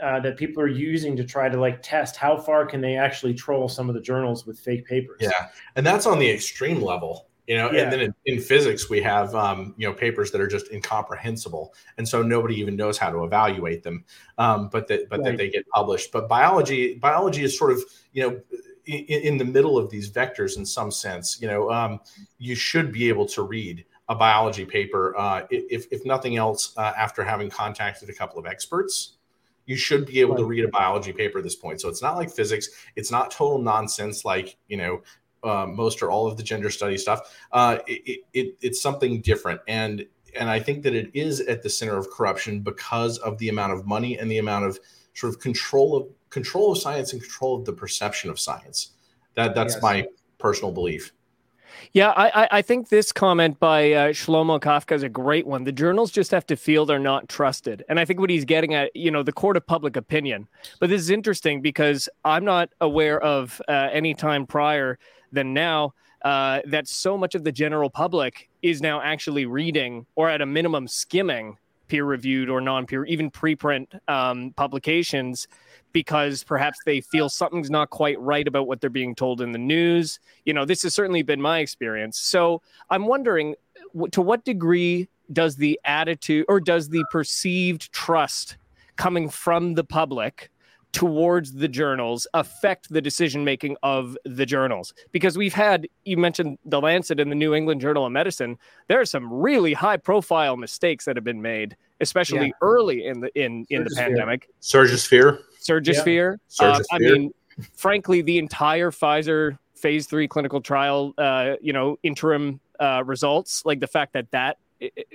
Uh, that people are using to try to like test how far can they actually troll some of the journals with fake papers. Yeah, and that's on the extreme level you know yeah. and then in, in, physics we have um, you know papers that are just incomprehensible and so nobody even knows how to evaluate them um, but that but right. that they get published but biology biology is sort of you know in, in the middle of these vectors in some sense you know um, you should be able to read a biology paper uh, if, if nothing else uh, after having contacted a couple of experts you should be able right. to read a biology paper at this point. So it's not like physics. It's not total nonsense like, you know, uh, most or all of the gender study stuff. Uh, it, it, it's something different, and and I think that it is at the center of corruption because of the amount of money and the amount of sort of control of control of science and control of the perception of science. That that's yes. my personal belief. Yeah, I, I think this comment by uh, Shlomo Kafka is a great one. The journals just have to feel they're not trusted. And I think what he's getting at, you know, the court of public opinion. But this is interesting because I'm not aware of uh, any time prior than now uh, that so much of the general public is now actually reading or at a minimum skimming peer reviewed or non peer, even preprint um, publications because perhaps they feel something's not quite right about what they're being told in the news. You know, this has certainly been my experience. So I'm wondering to what degree does the attitude or does the perceived trust coming from the public towards the journals affect the decision making of the journals because we've had you mentioned the lancet and the new england journal of medicine there are some really high profile mistakes that have been made especially yeah. early in the in in the pandemic. Surgisphere. Surgisphere. Yeah. Uh, I mean, frankly, the entire Pfizer phase three clinical trial, uh, you know, interim uh, results, like the fact that that it,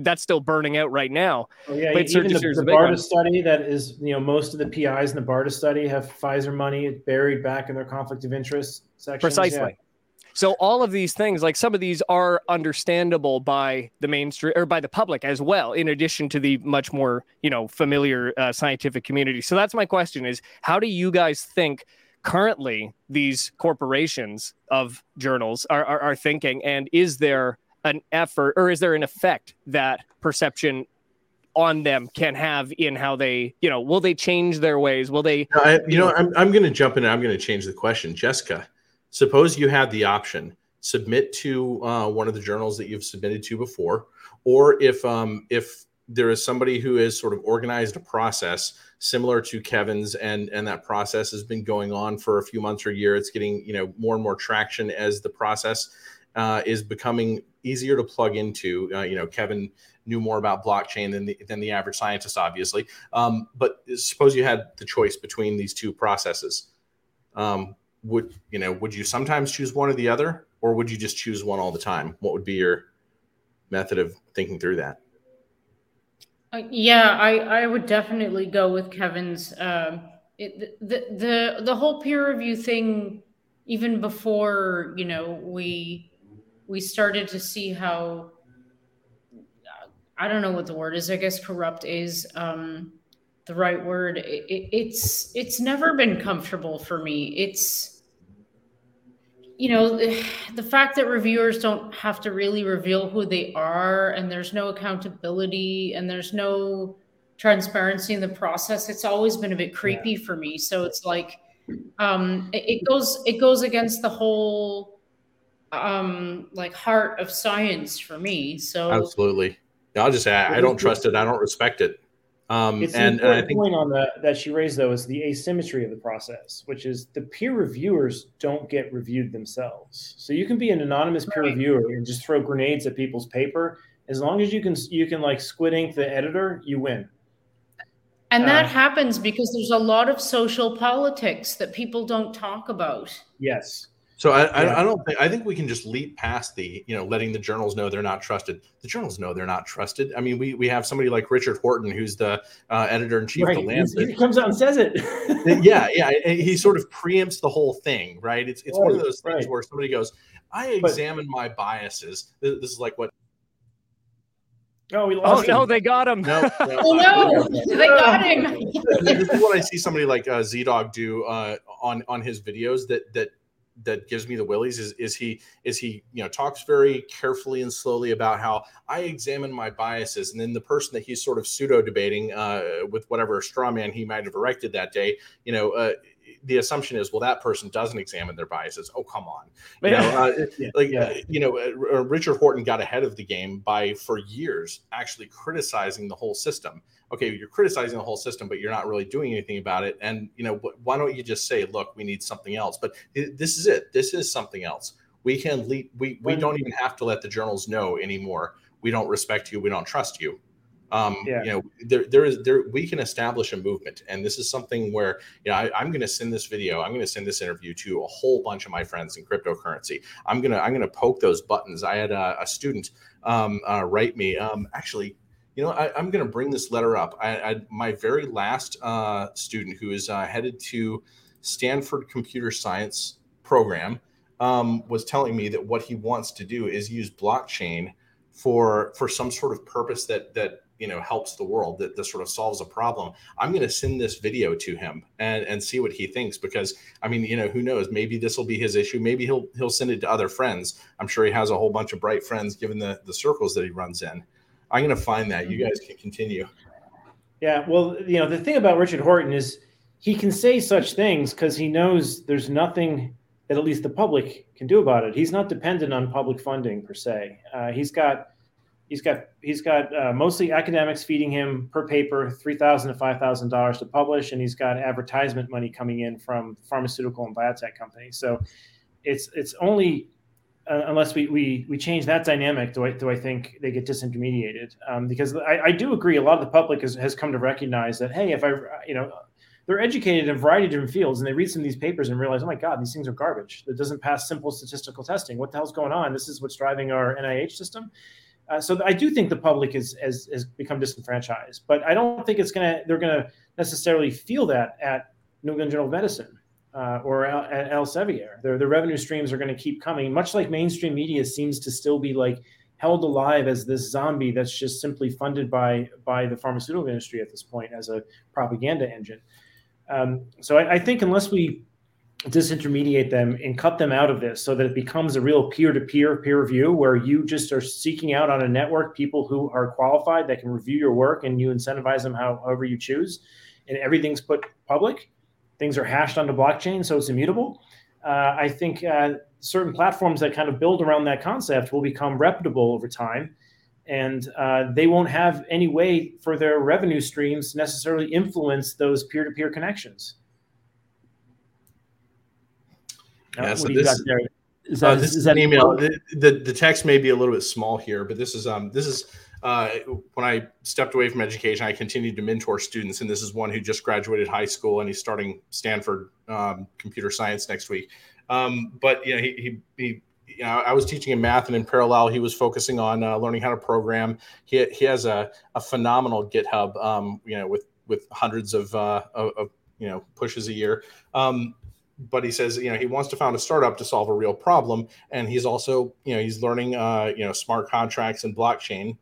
that's still burning out right now. Oh, yeah, but even the, the BARDA study that is, you know, most of the PIs in the BARDA study have Pfizer money buried back in their conflict of interest section. Precisely. Yeah. So all of these things, like some of these are understandable by the mainstream or by the public as well, in addition to the much more, you know, familiar uh, scientific community. So that's my question is how do you guys think currently these corporations of journals are, are, are thinking? And is there an effort or is there an effect that perception on them can have in how they, you know, will they change their ways? Will they? I, you know, I'm, I'm going to jump in. I'm going to change the question. Jessica, suppose you had the option submit to uh, one of the journals that you've submitted to before, or if um, if there is somebody who has sort of organized a process similar to Kevin's, and and that process has been going on for a few months or a year. It's getting you know more and more traction as the process uh, is becoming easier to plug into. Uh, you know, Kevin knew more about blockchain than the, than the average scientist, obviously. Um, but suppose you had the choice between these two processes. Um, would you know? Would you sometimes choose one or the other, or would you just choose one all the time? What would be your method of thinking through that? Uh, yeah, I, I would definitely go with Kevin's. Um, it, the the the whole peer review thing, even before you know we we started to see how I don't know what the word is. I guess corrupt is um, the right word. It, it, it's it's never been comfortable for me. It's you know the fact that reviewers don't have to really reveal who they are, and there's no accountability, and there's no transparency in the process. It's always been a bit creepy yeah. for me. So it's like um, it, goes it goes against the whole um like heart of science for me so absolutely i'll just say I don't trust it i don't respect it um it's and, and i think point on that that she raised though is the asymmetry of the process which is the peer reviewers don't get reviewed themselves. So you can be an anonymous peer right. reviewer and just throw grenades at people's paper. As long as you can you can like squid ink the editor you win. And that uh, happens because there's a lot of social politics that people don't talk about. Yes so I, yeah. I, I, don't think I think we can just leap past the you know letting the journals know they're not trusted. The journals know they're not trusted. I mean, we we have somebody like Richard Horton, who's the uh, editor in chief right. of the Lancet. He comes out and says it. yeah, yeah. He sort of preempts the whole thing, right? It's it's one of those things right. where somebody goes, "I examine but, my biases." This, this is like what Oh, we lost oh, no, they got him. No, no. oh, no, they got him. this is what I see somebody like uh, ZDogg do uh, on on his videos that that that gives me the willies is is he is he you know talks very carefully and slowly about how I examine my biases, and then the person that he's sort of pseudo debating uh, with whatever straw man he might have erected that day, you know, uh, the assumption is, well, that person doesn't examine their biases. Oh, come on, you know, uh, yeah, like yeah. Uh, you know, uh, uh, Richard Horton got ahead of the game by for years actually criticizing the whole system. Okay, you're criticizing the whole system, but you're not really doing anything about it. And you know, why don't you just say, look, we need something else? But this is it. This is something else. We can lead. We we don't even have to let the journals know anymore. We don't respect you. We don't trust you um, yeah. you know there there is there we can establish a movement and this is something where you know I, am going to send this video i'm going to send this interview to a whole bunch of my friends in cryptocurrency i'm going to i'm going to poke those buttons i had a, a student um, uh, write me um, actually you know I, am going to bring this letter up. I, I my very last uh, student who is uh, headed to stanford computer science program um, was telling me that what he wants to do is use blockchain for for some sort of purpose that that you know helps the world that this sort of solves a problem. I'm going to send this video to him and and see what he thinks because i mean you know who knows? Maybe this will be his issue. Maybe he'll he'll send it to other friends. I'm sure he has a whole bunch of bright friends given the the circles that he runs in i'm going to find that you mm-hmm. guys can continue yeah well you know the thing about richard horton is he can say such things because he knows there's nothing that at least the public can do about it he's not dependent on public funding per se uh, he's got He's got he's got uh, mostly academics feeding him per paper three thousand to five thousand dollars to publish, and he's got advertisement money coming in from pharmaceutical and biotech companies. So it's it's only uh, unless we, we we change that dynamic, do I do I think they get disintermediated? Um, because I, I do agree, a lot of the public has, has come to recognize that hey, if I you know they're educated in a variety of different fields and they read some of these papers and realize, oh my God, these things are garbage. That doesn't pass simple statistical testing. What the hell's going on? This is what's driving our NIH system. Uh, so I do think the public is, has, has become disenfranchised, but I don't think it's gonna they're gonna necessarily feel that at New England of Medicine uh, or Elsevier. Their, their revenue streams are going to keep coming, much like mainstream media seems to still be like held alive as this zombie that's just simply funded by by the pharmaceutical industry at this point as a propaganda engine. Um, so I, I, think unless we disintermediate them and cut them out of this so that it becomes a real peer-to-peer peer review where you just are seeking out on a network people who are qualified that can review your work and you incentivize them however you choose and everything's put public things are hashed onto blockchain so it's immutable uh, i think uh, certain platforms that kind of build around that concept will become reputable over time and uh, they won't have any way for their revenue streams necessarily influence those peer-to-peer connections. Yeah, so this, is that, uh, this is that email. The, the, the text may be a little bit small here, but this is um this is uh, when I stepped away from education, I continued to mentor students, and this is one who just graduated high school and he's starting Stanford um, computer science next week. Um, but you know, he, he, he you know, I was teaching him math, and in parallel, he was focusing on uh, learning how to program. He, he has a, a phenomenal GitHub, um, you know, with with hundreds of, uh, of, of you know pushes a year. Um, but he says, you know, he wants to found a startup to solve a real problem, and he's also, you know, he's learning, uh, you know, smart contracts and blockchain.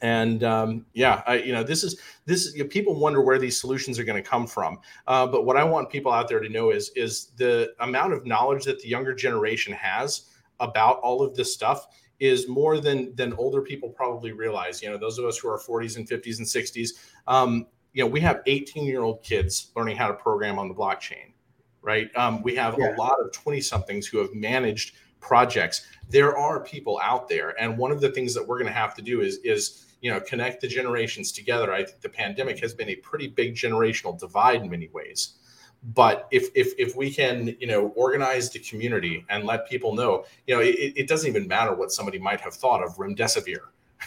And um, yeah, I, you know, this is this. You know, people wonder where these solutions are going to come from. Uh, but what I want people out there to know is is the amount of knowledge that the younger generation has about all of this stuff is more than than older people probably realize. You know, those of us who are 40s and 50s and 60s, um, you know, we have 18 year old kids learning how to program on the blockchain, right? Um, we have yeah. a lot of 20 somethings who have managed projects. There are people out there, and one of the things that we're going to have to do is is you know connect the generations together. I think the pandemic has been a pretty big generational divide in many ways but if if if we can you know organize the community and let people know you know it, it doesn't even matter what somebody might have thought of remdesivir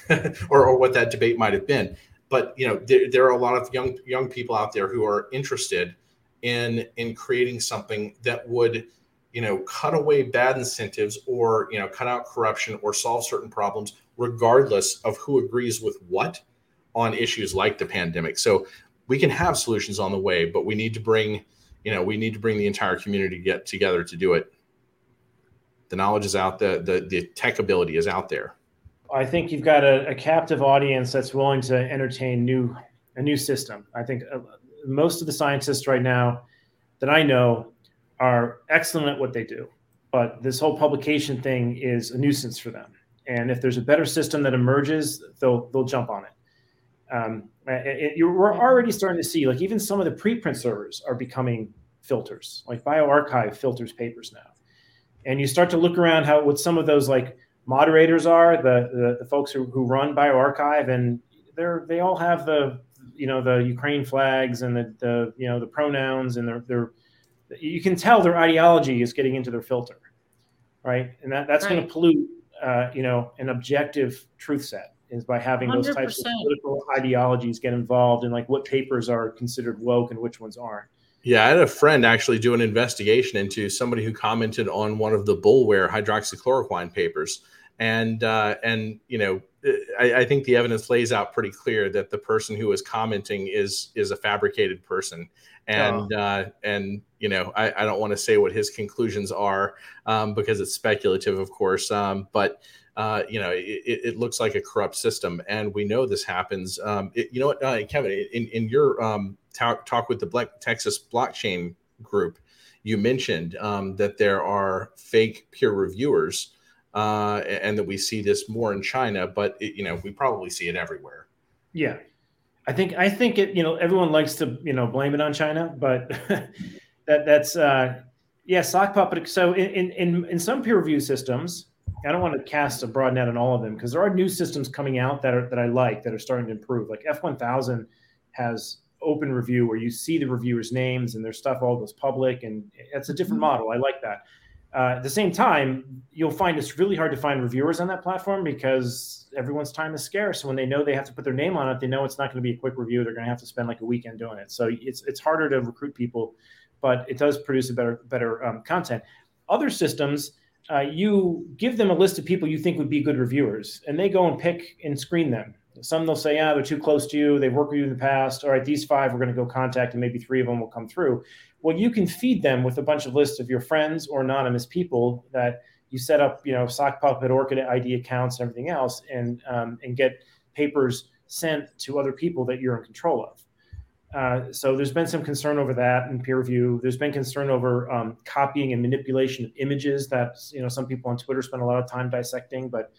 or, or what that debate might have been but you know there, there are a lot of young young people out there who are interested in in creating something that would you know cut away bad incentives or you know cut out corruption or solve certain problems regardless of who agrees with what on issues like the pandemic. So we can have solutions on the way but we need to bring you know we need to bring the entire community get together to do it. The knowledge is out the the, the tech ability is out there. I think you've got a, a captive audience that's willing to entertain new a new system. I think uh, most of the scientists right now that i know are excellent at what they do but this whole publication thing is a nuisance for them. And if there's a better system that emerges they'll they'll jump on it. Um, it, it, we're already starting to see like even some of the preprint servers are becoming filters like bioRxiv filters papers now. And you start to look around how what some of those like moderators are the the, the folks who, who run bioRxiv and they're they all have the you know the ukraine flags and the, the you know the pronouns and they're, they're you can tell their ideology is getting into their filter right and that, that's right. going to pollute uh, you know an objective truth set is by having 100%. those types of political ideologies get involved in like what papers are considered woke and which ones aren't. Yeah, I had a friend actually do an investigation into somebody who commented on one of the Boulware hydroxychloroquine papers, and uh, and you know, I, I, think the evidence lays out pretty clear that the person who is commenting is is a fabricated person, and oh. uh, and you know, I, I don't want to say what his conclusions are um, because it's speculative, of course, um, but uh, you know, it, it, looks like a corrupt system, and we know this happens. Um, it, you know what, uh, Kevin, in, in your um, talk, talk with the Black Texas blockchain group, you mentioned um, that there are fake peer reviewers, uh, and that we see this more in China, but it, you know, we probably see it everywhere. Yeah, I think I think it. You know, everyone likes to you know blame it on China, but that that's uh, yeah, sock puppet. So in in in some peer review systems I don't want to cast a broad net on all of them because there are new systems coming out that are that I like that are starting to improve. Like F1000 has open review where you see the reviewers' names and their stuff all goes public, and it's a different mm-hmm. model. I like that. Uh, at the same time, you'll find it's really hard to find reviewers on that platform because everyone's time is scarce. When they know they have to put their name on it, they know it's not going to be a quick review. They're going to have to spend like a weekend doing it. So it's it's harder to recruit people, but it does produce a better better um, content. Other systems, uh, you give them a list of people you think would be good reviewers, and they go and pick and screen them. Some they'll say, yeah, they're too close to you. They've worked with you in the past. All right, these five we're going to go contact, and maybe three of them will come through. Well, you can feed them with a bunch of lists of your friends or anonymous people that you set up, you know, sock puppet, ORCID ID accounts, and everything else, and um, and get papers sent to other people that you're in control of. Uh, so there's been some concern over that in peer review. There's been concern over um, copying and manipulation of images that you know some people on Twitter spend a lot of time dissecting, but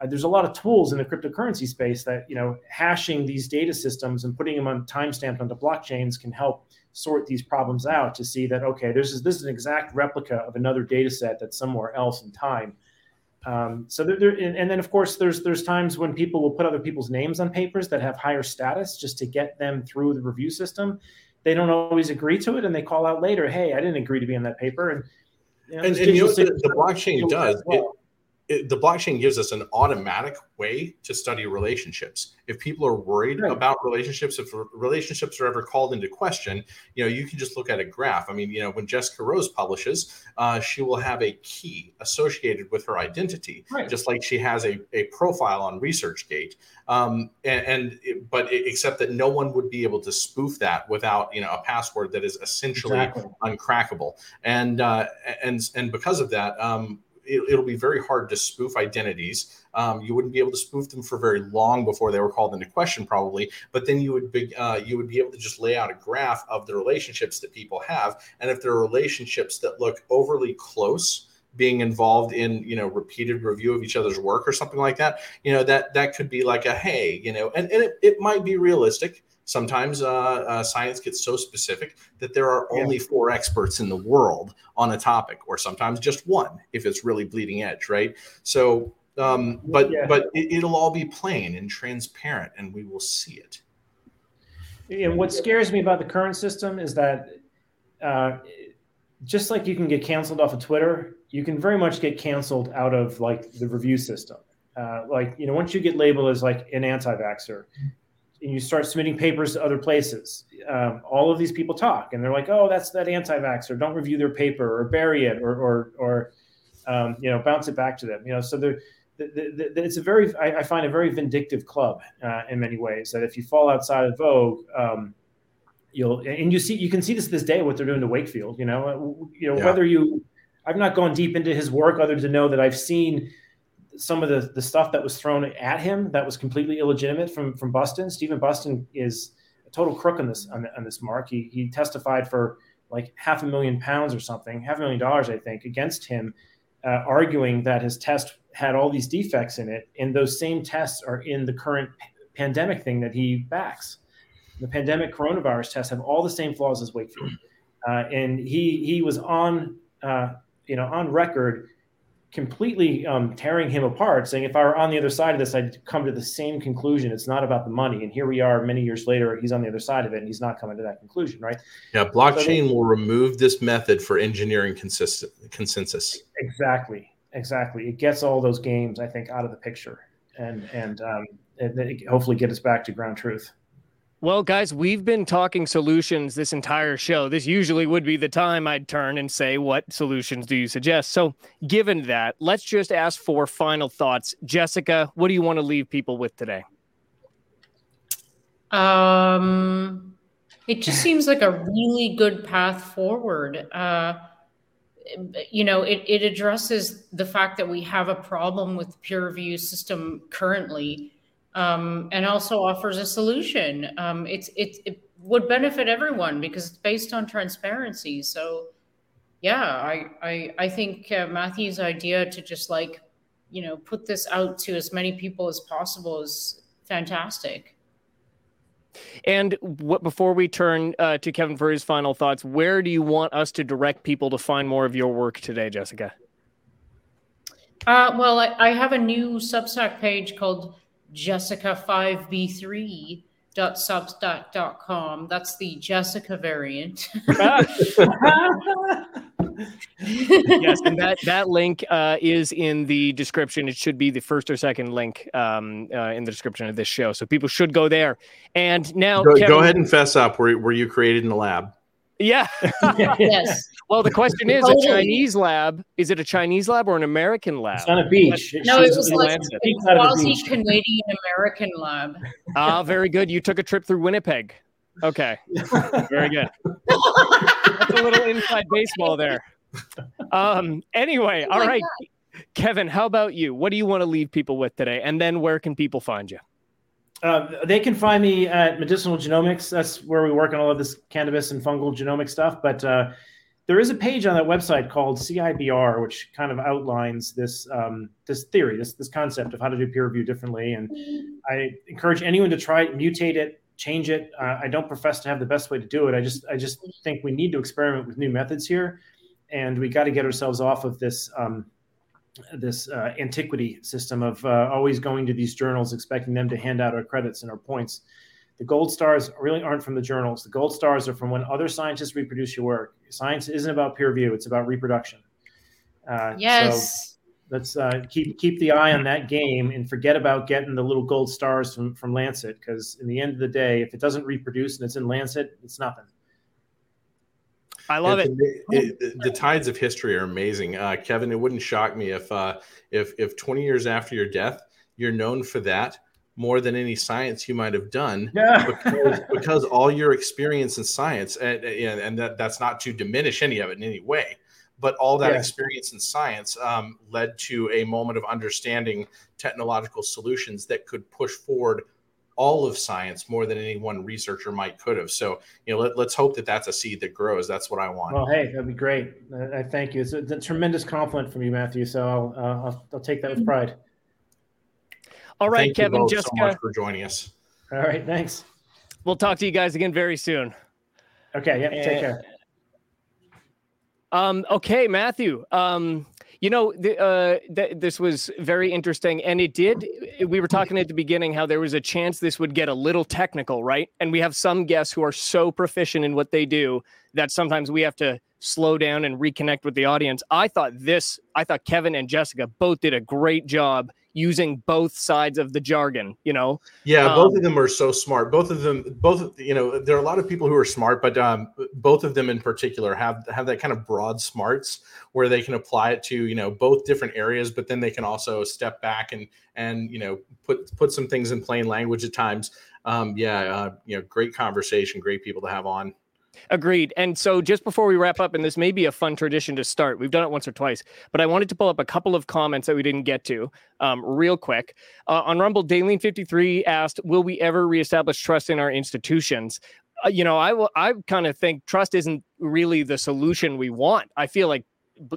uh, there's a lot of tools in the cryptocurrency space that you know hashing these data systems and putting them on timestamped onto blockchains can help sort these problems out to see that okay this is this is an exact replica of another data set that's somewhere else in time. Um, so there, there and, then of course there's there's times when people will put other people's names on papers that have higher status just to get them through the review system. They don't always agree to it and they call out later hey i didn't agree to be on that paper. And you know, and, and you know the, the blockchain does. well. It, the blockchain gives us an automatic way to study relationships. If people are worried right. about relationships, if relationships are ever called into question, you know, you can just look at a graph. I mean, you know, when Jessica Rose publishes, uh, she will have a key associated with her identity, right. just like she has a, a profile on ResearchGate. Um, and, and it, but it, except that no one would be able to spoof that without, you know, a password that is essentially exactly. uncrackable. And uh, and and because of that, um, it, will be very hard to spoof identities. Um, you wouldn't be able to spoof them for very long before they were called into question, probably. But then you would be uh, you would be able to just lay out a graph of the relationships that people have, and if there are relationships that look overly close being involved in you know repeated review of each other's work or something like that you know that that could be like a hey you know and, and it, it might be realistic Sometimes uh, uh, science gets so specific that there are only yeah. four experts in the world on a topic, or sometimes just one if it's really bleeding edge, right? So, um, but yeah. but it, will all be plain and transparent, and we will see it. And what scares me about the current system is that, uh, just like you can get canceled off of Twitter, you can very much get canceled out of like the review system. Uh, like you know, once you get labeled as like an anti-vaxxer, and you start submitting papers to other places. Um, all of these people talk, and they're like, "Oh, that's that anti-vaxxer. Don't review their paper or bury it or or, or um, you know bounce it back to them." You know, so the, the, the, it's a very I, I, find a very vindictive club uh, in many ways. That if you fall outside of Vogue, um, you'll and you see you can see this this day what they're doing to Wakefield. You know, you know yeah. whether you I've not gone deep into his work other than to know that I've seen some of the, the stuff that was thrown at him that was completely illegitimate from from Bustin. Stephen Bustin is a total crook on this on, on this mark. He he testified for like half a million pounds or something, half a million dollars, I think, against him, uh, arguing that his test had all these defects in it, and those same tests are in the current p- pandemic thing that he backs. The pandemic coronavirus tests have all the same flaws as Wakefield, uh, and he he was on uh, you know on record completely um, tearing him apart, saying if I were on the other side of this, I'd come to the same conclusion. It's not about the money. And here we are many years later, he's on the other side of it and he's not coming to that conclusion, right? Yeah, blockchain so will remove this method for engineering consist- consensus. Exactly. Exactly. It gets all those games, I think, out of the picture and and, um, and hopefully get us back to ground truth. Well, guys, we've been talking solutions this entire show. This usually would be the time I'd turn and say, What solutions do you suggest? So, given that, let's just ask for final thoughts. Jessica, what do you want to leave people with today? Um, it just seems like a really good path forward. Uh, you know, it, it addresses the fact that we have a problem with the peer review system currently um, and also offers a solution. Um, it's it, it would benefit everyone because it's based on transparency. So, yeah, I I, I think uh, Matthew's idea to just like you know put this out to as many people as possible is fantastic. And what before we turn uh, to Kevin for his final thoughts, where do you want us to direct people to find more of your work today, Jessica? Uh, well, I, I, have a new Substack page called jessica5b3.substack.com. That's the Jessica variant. yes, and that that link uh, is in the description. It should be the first or second link um, uh, in the description of this show, so people should go there. And now, go, Kevin, go ahead and fess up. Were were you created in the lab? Yeah. yes. Well, the question is: totally. a Chinese lab? Is it a Chinese lab or an American lab? It's on a beach. no, it was like a quasi Canadian American lab. Ah, very good. You took a trip through Winnipeg. Okay. Very good. That's a little inside baseball there. Um. Anyway, oh all right, God. Kevin. How about you? What do you want to leave people with today? And then where can people find you? Uh, they can find me at Medicinal Genomics. That's where we work on all of this cannabis and fungal genomic stuff. But uh, there is a page on that website called CIBR, which kind of outlines this um, this theory, this this concept of how to do peer review differently. And I encourage anyone to try it, mutate it, change it. Uh, I don't profess to have the best way to do it. I just I just think we need to experiment with new methods here, and we got to get ourselves off of this. Um, this uh, antiquity system of uh, always going to these journals, expecting them to hand out our credits and our points. The gold stars really aren't from the journals. The gold stars are from when other scientists reproduce your work. Science isn't about peer review; it's about reproduction. Uh, yes. So let's uh, keep keep the eye on that game and forget about getting the little gold stars from from Lancet because in the end of the day, if it doesn't reproduce and it's in Lancet, it's nothing. I love it. It, it. The tides of history are amazing, uh, Kevin. It wouldn't shock me if uh, if if 20 years after your death, you're known for that more than any science you might have done yeah. because, because all your experience in science and, and, and, that, that's not to diminish any of it in any way but all that yeah. experience in science um, led to a moment of understanding technological solutions that could push forward all of science more than any one researcher might could have. So, you know, let, us hope that that's a seed that grows. That's what I want. Well, hey, that'd be great. I thank you. It's a, it's a, tremendous compliment from you, Matthew. So I'll, uh, I'll, I'll take that with pride. All right, thank Kevin, you Jessica. so much for joining us. All right, thanks. We'll talk to you guys again very soon. Okay. Yeah. Take care. Um, okay, Matthew. Um, you know, the, uh, th- this was very interesting, and it did. We were talking at the beginning how there was a chance this would get a little technical, right? And we have some guests who are so proficient in what they do that sometimes we have to slow down and reconnect with the audience. I thought this, I thought Kevin and Jessica both did a great job using both sides of the jargon you know? Yeah um, both of them are so smart. Both of them both you know there are a lot of people who are smart but um, both of them in particular have have that kind of broad smarts where they can apply it to you know both different areas but then they can also step back and and you know put put some things in plain language at times. Um, yeah uh, you know great conversation great people to have on Agreed. And so, just before we wrap up, and this may be a fun tradition to start, we've done it once or twice, but I wanted to pull up a couple of comments that we didn't get to um, real quick. Uh, on Rumble, Daleen53 asked, Will we ever reestablish trust in our institutions? Uh, you know, I will, I kind of think trust isn't really the solution we want. I feel like,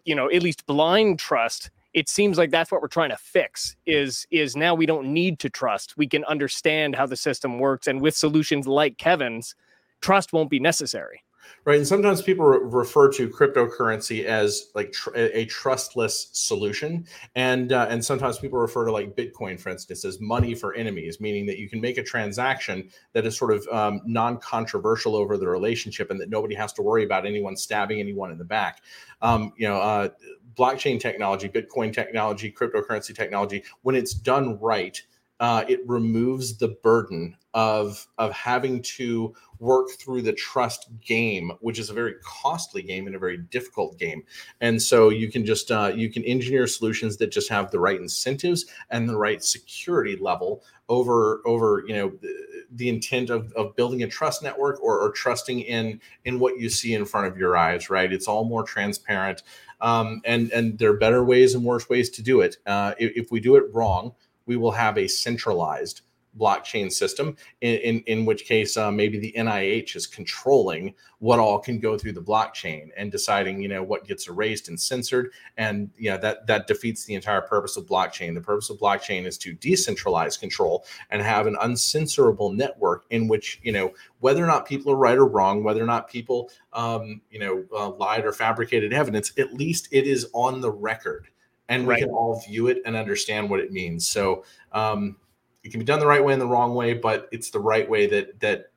you know, at least blind trust it seems like that's what we're trying to fix is is now we don't need to trust we can understand how the system works and with solutions like kevin's trust won't be necessary. Right, and sometimes people re- refer to cryptocurrency as like tr- a trustless solution, and uh, and sometimes people refer to like Bitcoin, for instance, as money for enemies, meaning that you can make a transaction that is sort of um, non-controversial over the relationship, and that nobody has to worry about anyone stabbing anyone in the back. Um, you know, uh, blockchain technology, Bitcoin technology, cryptocurrency technology, when it's done right, uh, it removes the burden of of having to work through the trust game, which is a very costly game and a very difficult game. And so you can just uh, you can engineer solutions that just have the right incentives and the right security level over over you know the, intent of, of building a trust network or, or trusting in in what you see in front of your eyes. Right? It's all more transparent. Um, and and there are better ways and worse ways to do it. Uh, if, if we do it wrong, we will have a centralized blockchain system, in, in, in which case uh, maybe the NIH is controlling what all can go through the blockchain and deciding, you know, what gets erased and censored. And, you know, that, that defeats the entire purpose of blockchain. The purpose of blockchain is to decentralize control and have an uncensorable network in which, you know, whether or not people are right or wrong, whether or not people, um, you know, uh, lied or fabricated evidence, at least it is on the record and we can all view it and understand what it means. So, um, it can be done the right way and the wrong way, but it's the right way that that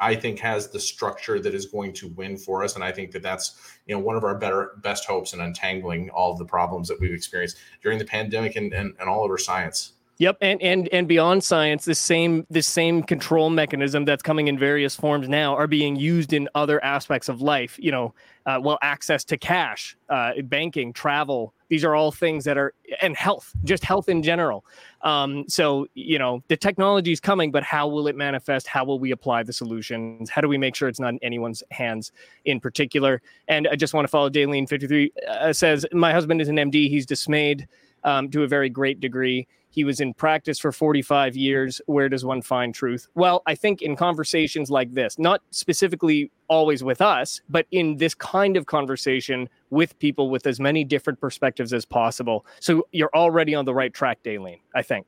I think has the structure that is going to win for us, and I think that that's you know one of our better best hopes in untangling all of the problems that we've experienced during the pandemic and and, and all of our science. Yep, and and and beyond science, the same the same control mechanism that's coming in various forms now are being used in other aspects of life. You know, uh, well, access to cash, uh, banking, travel. These are all things that are and health, just health in general. Um, so you know, the technology is coming, but how will it manifest? How will we apply the solutions? How do we make sure it's not in anyone's hands in particular? And I just want to follow Daleen fifty three uh, says, my husband is an MD. He's dismayed um, to a very great degree. He was in practice for 45 years. Where does one find truth? Well, I think in conversations like this, not specifically always with us, but in this kind of conversation with people with as many different perspectives as possible. So you're already on the right track, Daleen, I think.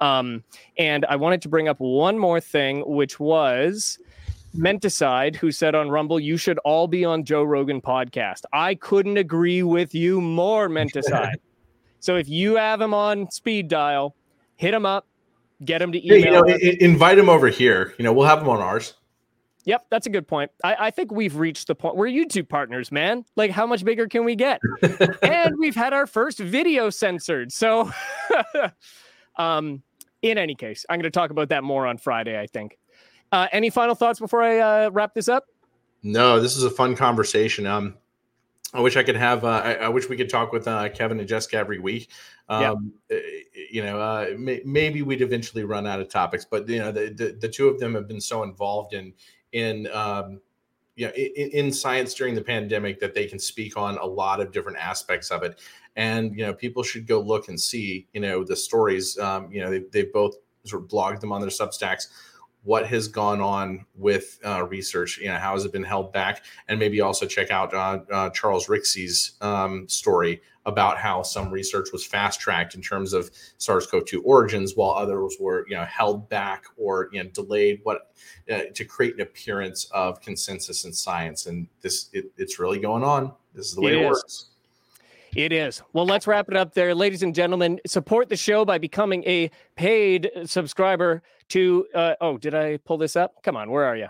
Um, and I wanted to bring up one more thing, which was Menticide, who said on Rumble, you should all be on Joe Rogan podcast. I couldn't agree with you more, Menticide. So if you have him on speed dial, hit him up, get him to email. you know, I- invite him over here. You know, we'll have him on ours. Yep, that's a good point. I, I, think we've reached the point. We're YouTube partners, man. Like, how much bigger can we get? and we've had our first video censored. So, um, in any case, I'm going to talk about that more on Friday. I think. Uh, any final thoughts before I uh, wrap this up? No, this is a fun conversation. Um, I wish I could have. Uh, I, I, wish we could talk with uh, Kevin and Jessica every week. Um, yep. Eh, you know, uh, may, maybe we'd eventually run out of topics, but you know, the, the, the two of them have been so involved in in um, you know in, in, science during the pandemic that they can speak on a lot of different aspects of it. And you know, people should go look and see you know the stories. Um, you know, they, they've both sort of blogged them on their Substacks what has gone on with uh, research. You know, how has it been held back? And maybe also check out uh, uh, Charles Rixey's um, story about how some research was fast tracked in terms of SARS-CoV-2 origins, while others were you know held back or you know delayed. What uh, to create an appearance of consensus in science, and this it, it's really going on. This is the way it, it works. It is. Well, let's wrap it up there. Ladies and gentlemen, support the show by becoming a paid subscriber to. Uh, oh, did I pull this up? Come on, where are you?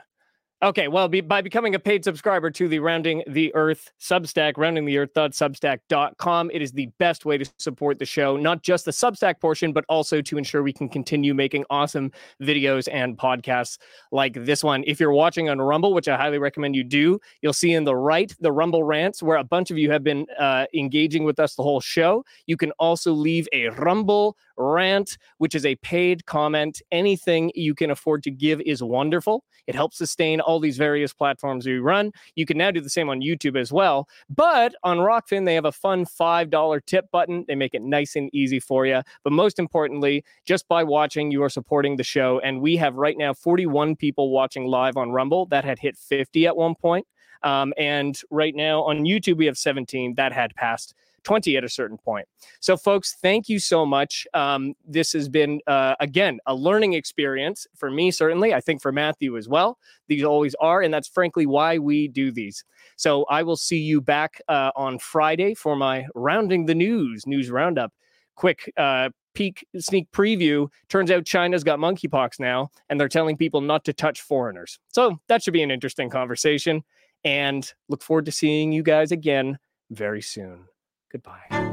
Okay, well, be, by becoming a paid subscriber to the Rounding the Earth Substack, roundingtheearth.substack.com, it is the best way to support the show, not just the Substack portion, but also to ensure we can continue making awesome videos and podcasts like this one. If you're watching on Rumble, which I highly recommend you do, you'll see in the right the Rumble rants, where a bunch of you have been uh, engaging with us the whole show. You can also leave a Rumble rant, which is a paid comment. Anything you can afford to give is wonderful. It helps sustain all these various platforms we run. You can now do the same on YouTube as well. But on Rokfin, they have a fun $5 tip button. They make it nice and easy for you. But most importantly, just by watching, you are supporting the show. And we have right now 41 people watching live on Rumble. That had hit 50 at one point. Um, and right now on YouTube, we have 17 that had passed 20 at a certain point. So, folks, thank you so much. Um, this has been, uh, again, a learning experience for me, certainly. I think for Matthew as well. These always are. And that's frankly why we do these. So, I will see you back uh, on Friday for my Rounding the News news roundup. Quick uh, peek sneak preview. Turns out China's got monkeypox now, and they're telling people not to touch foreigners. So, that should be an interesting conversation. And look forward to seeing you guys again very soon. Goodbye.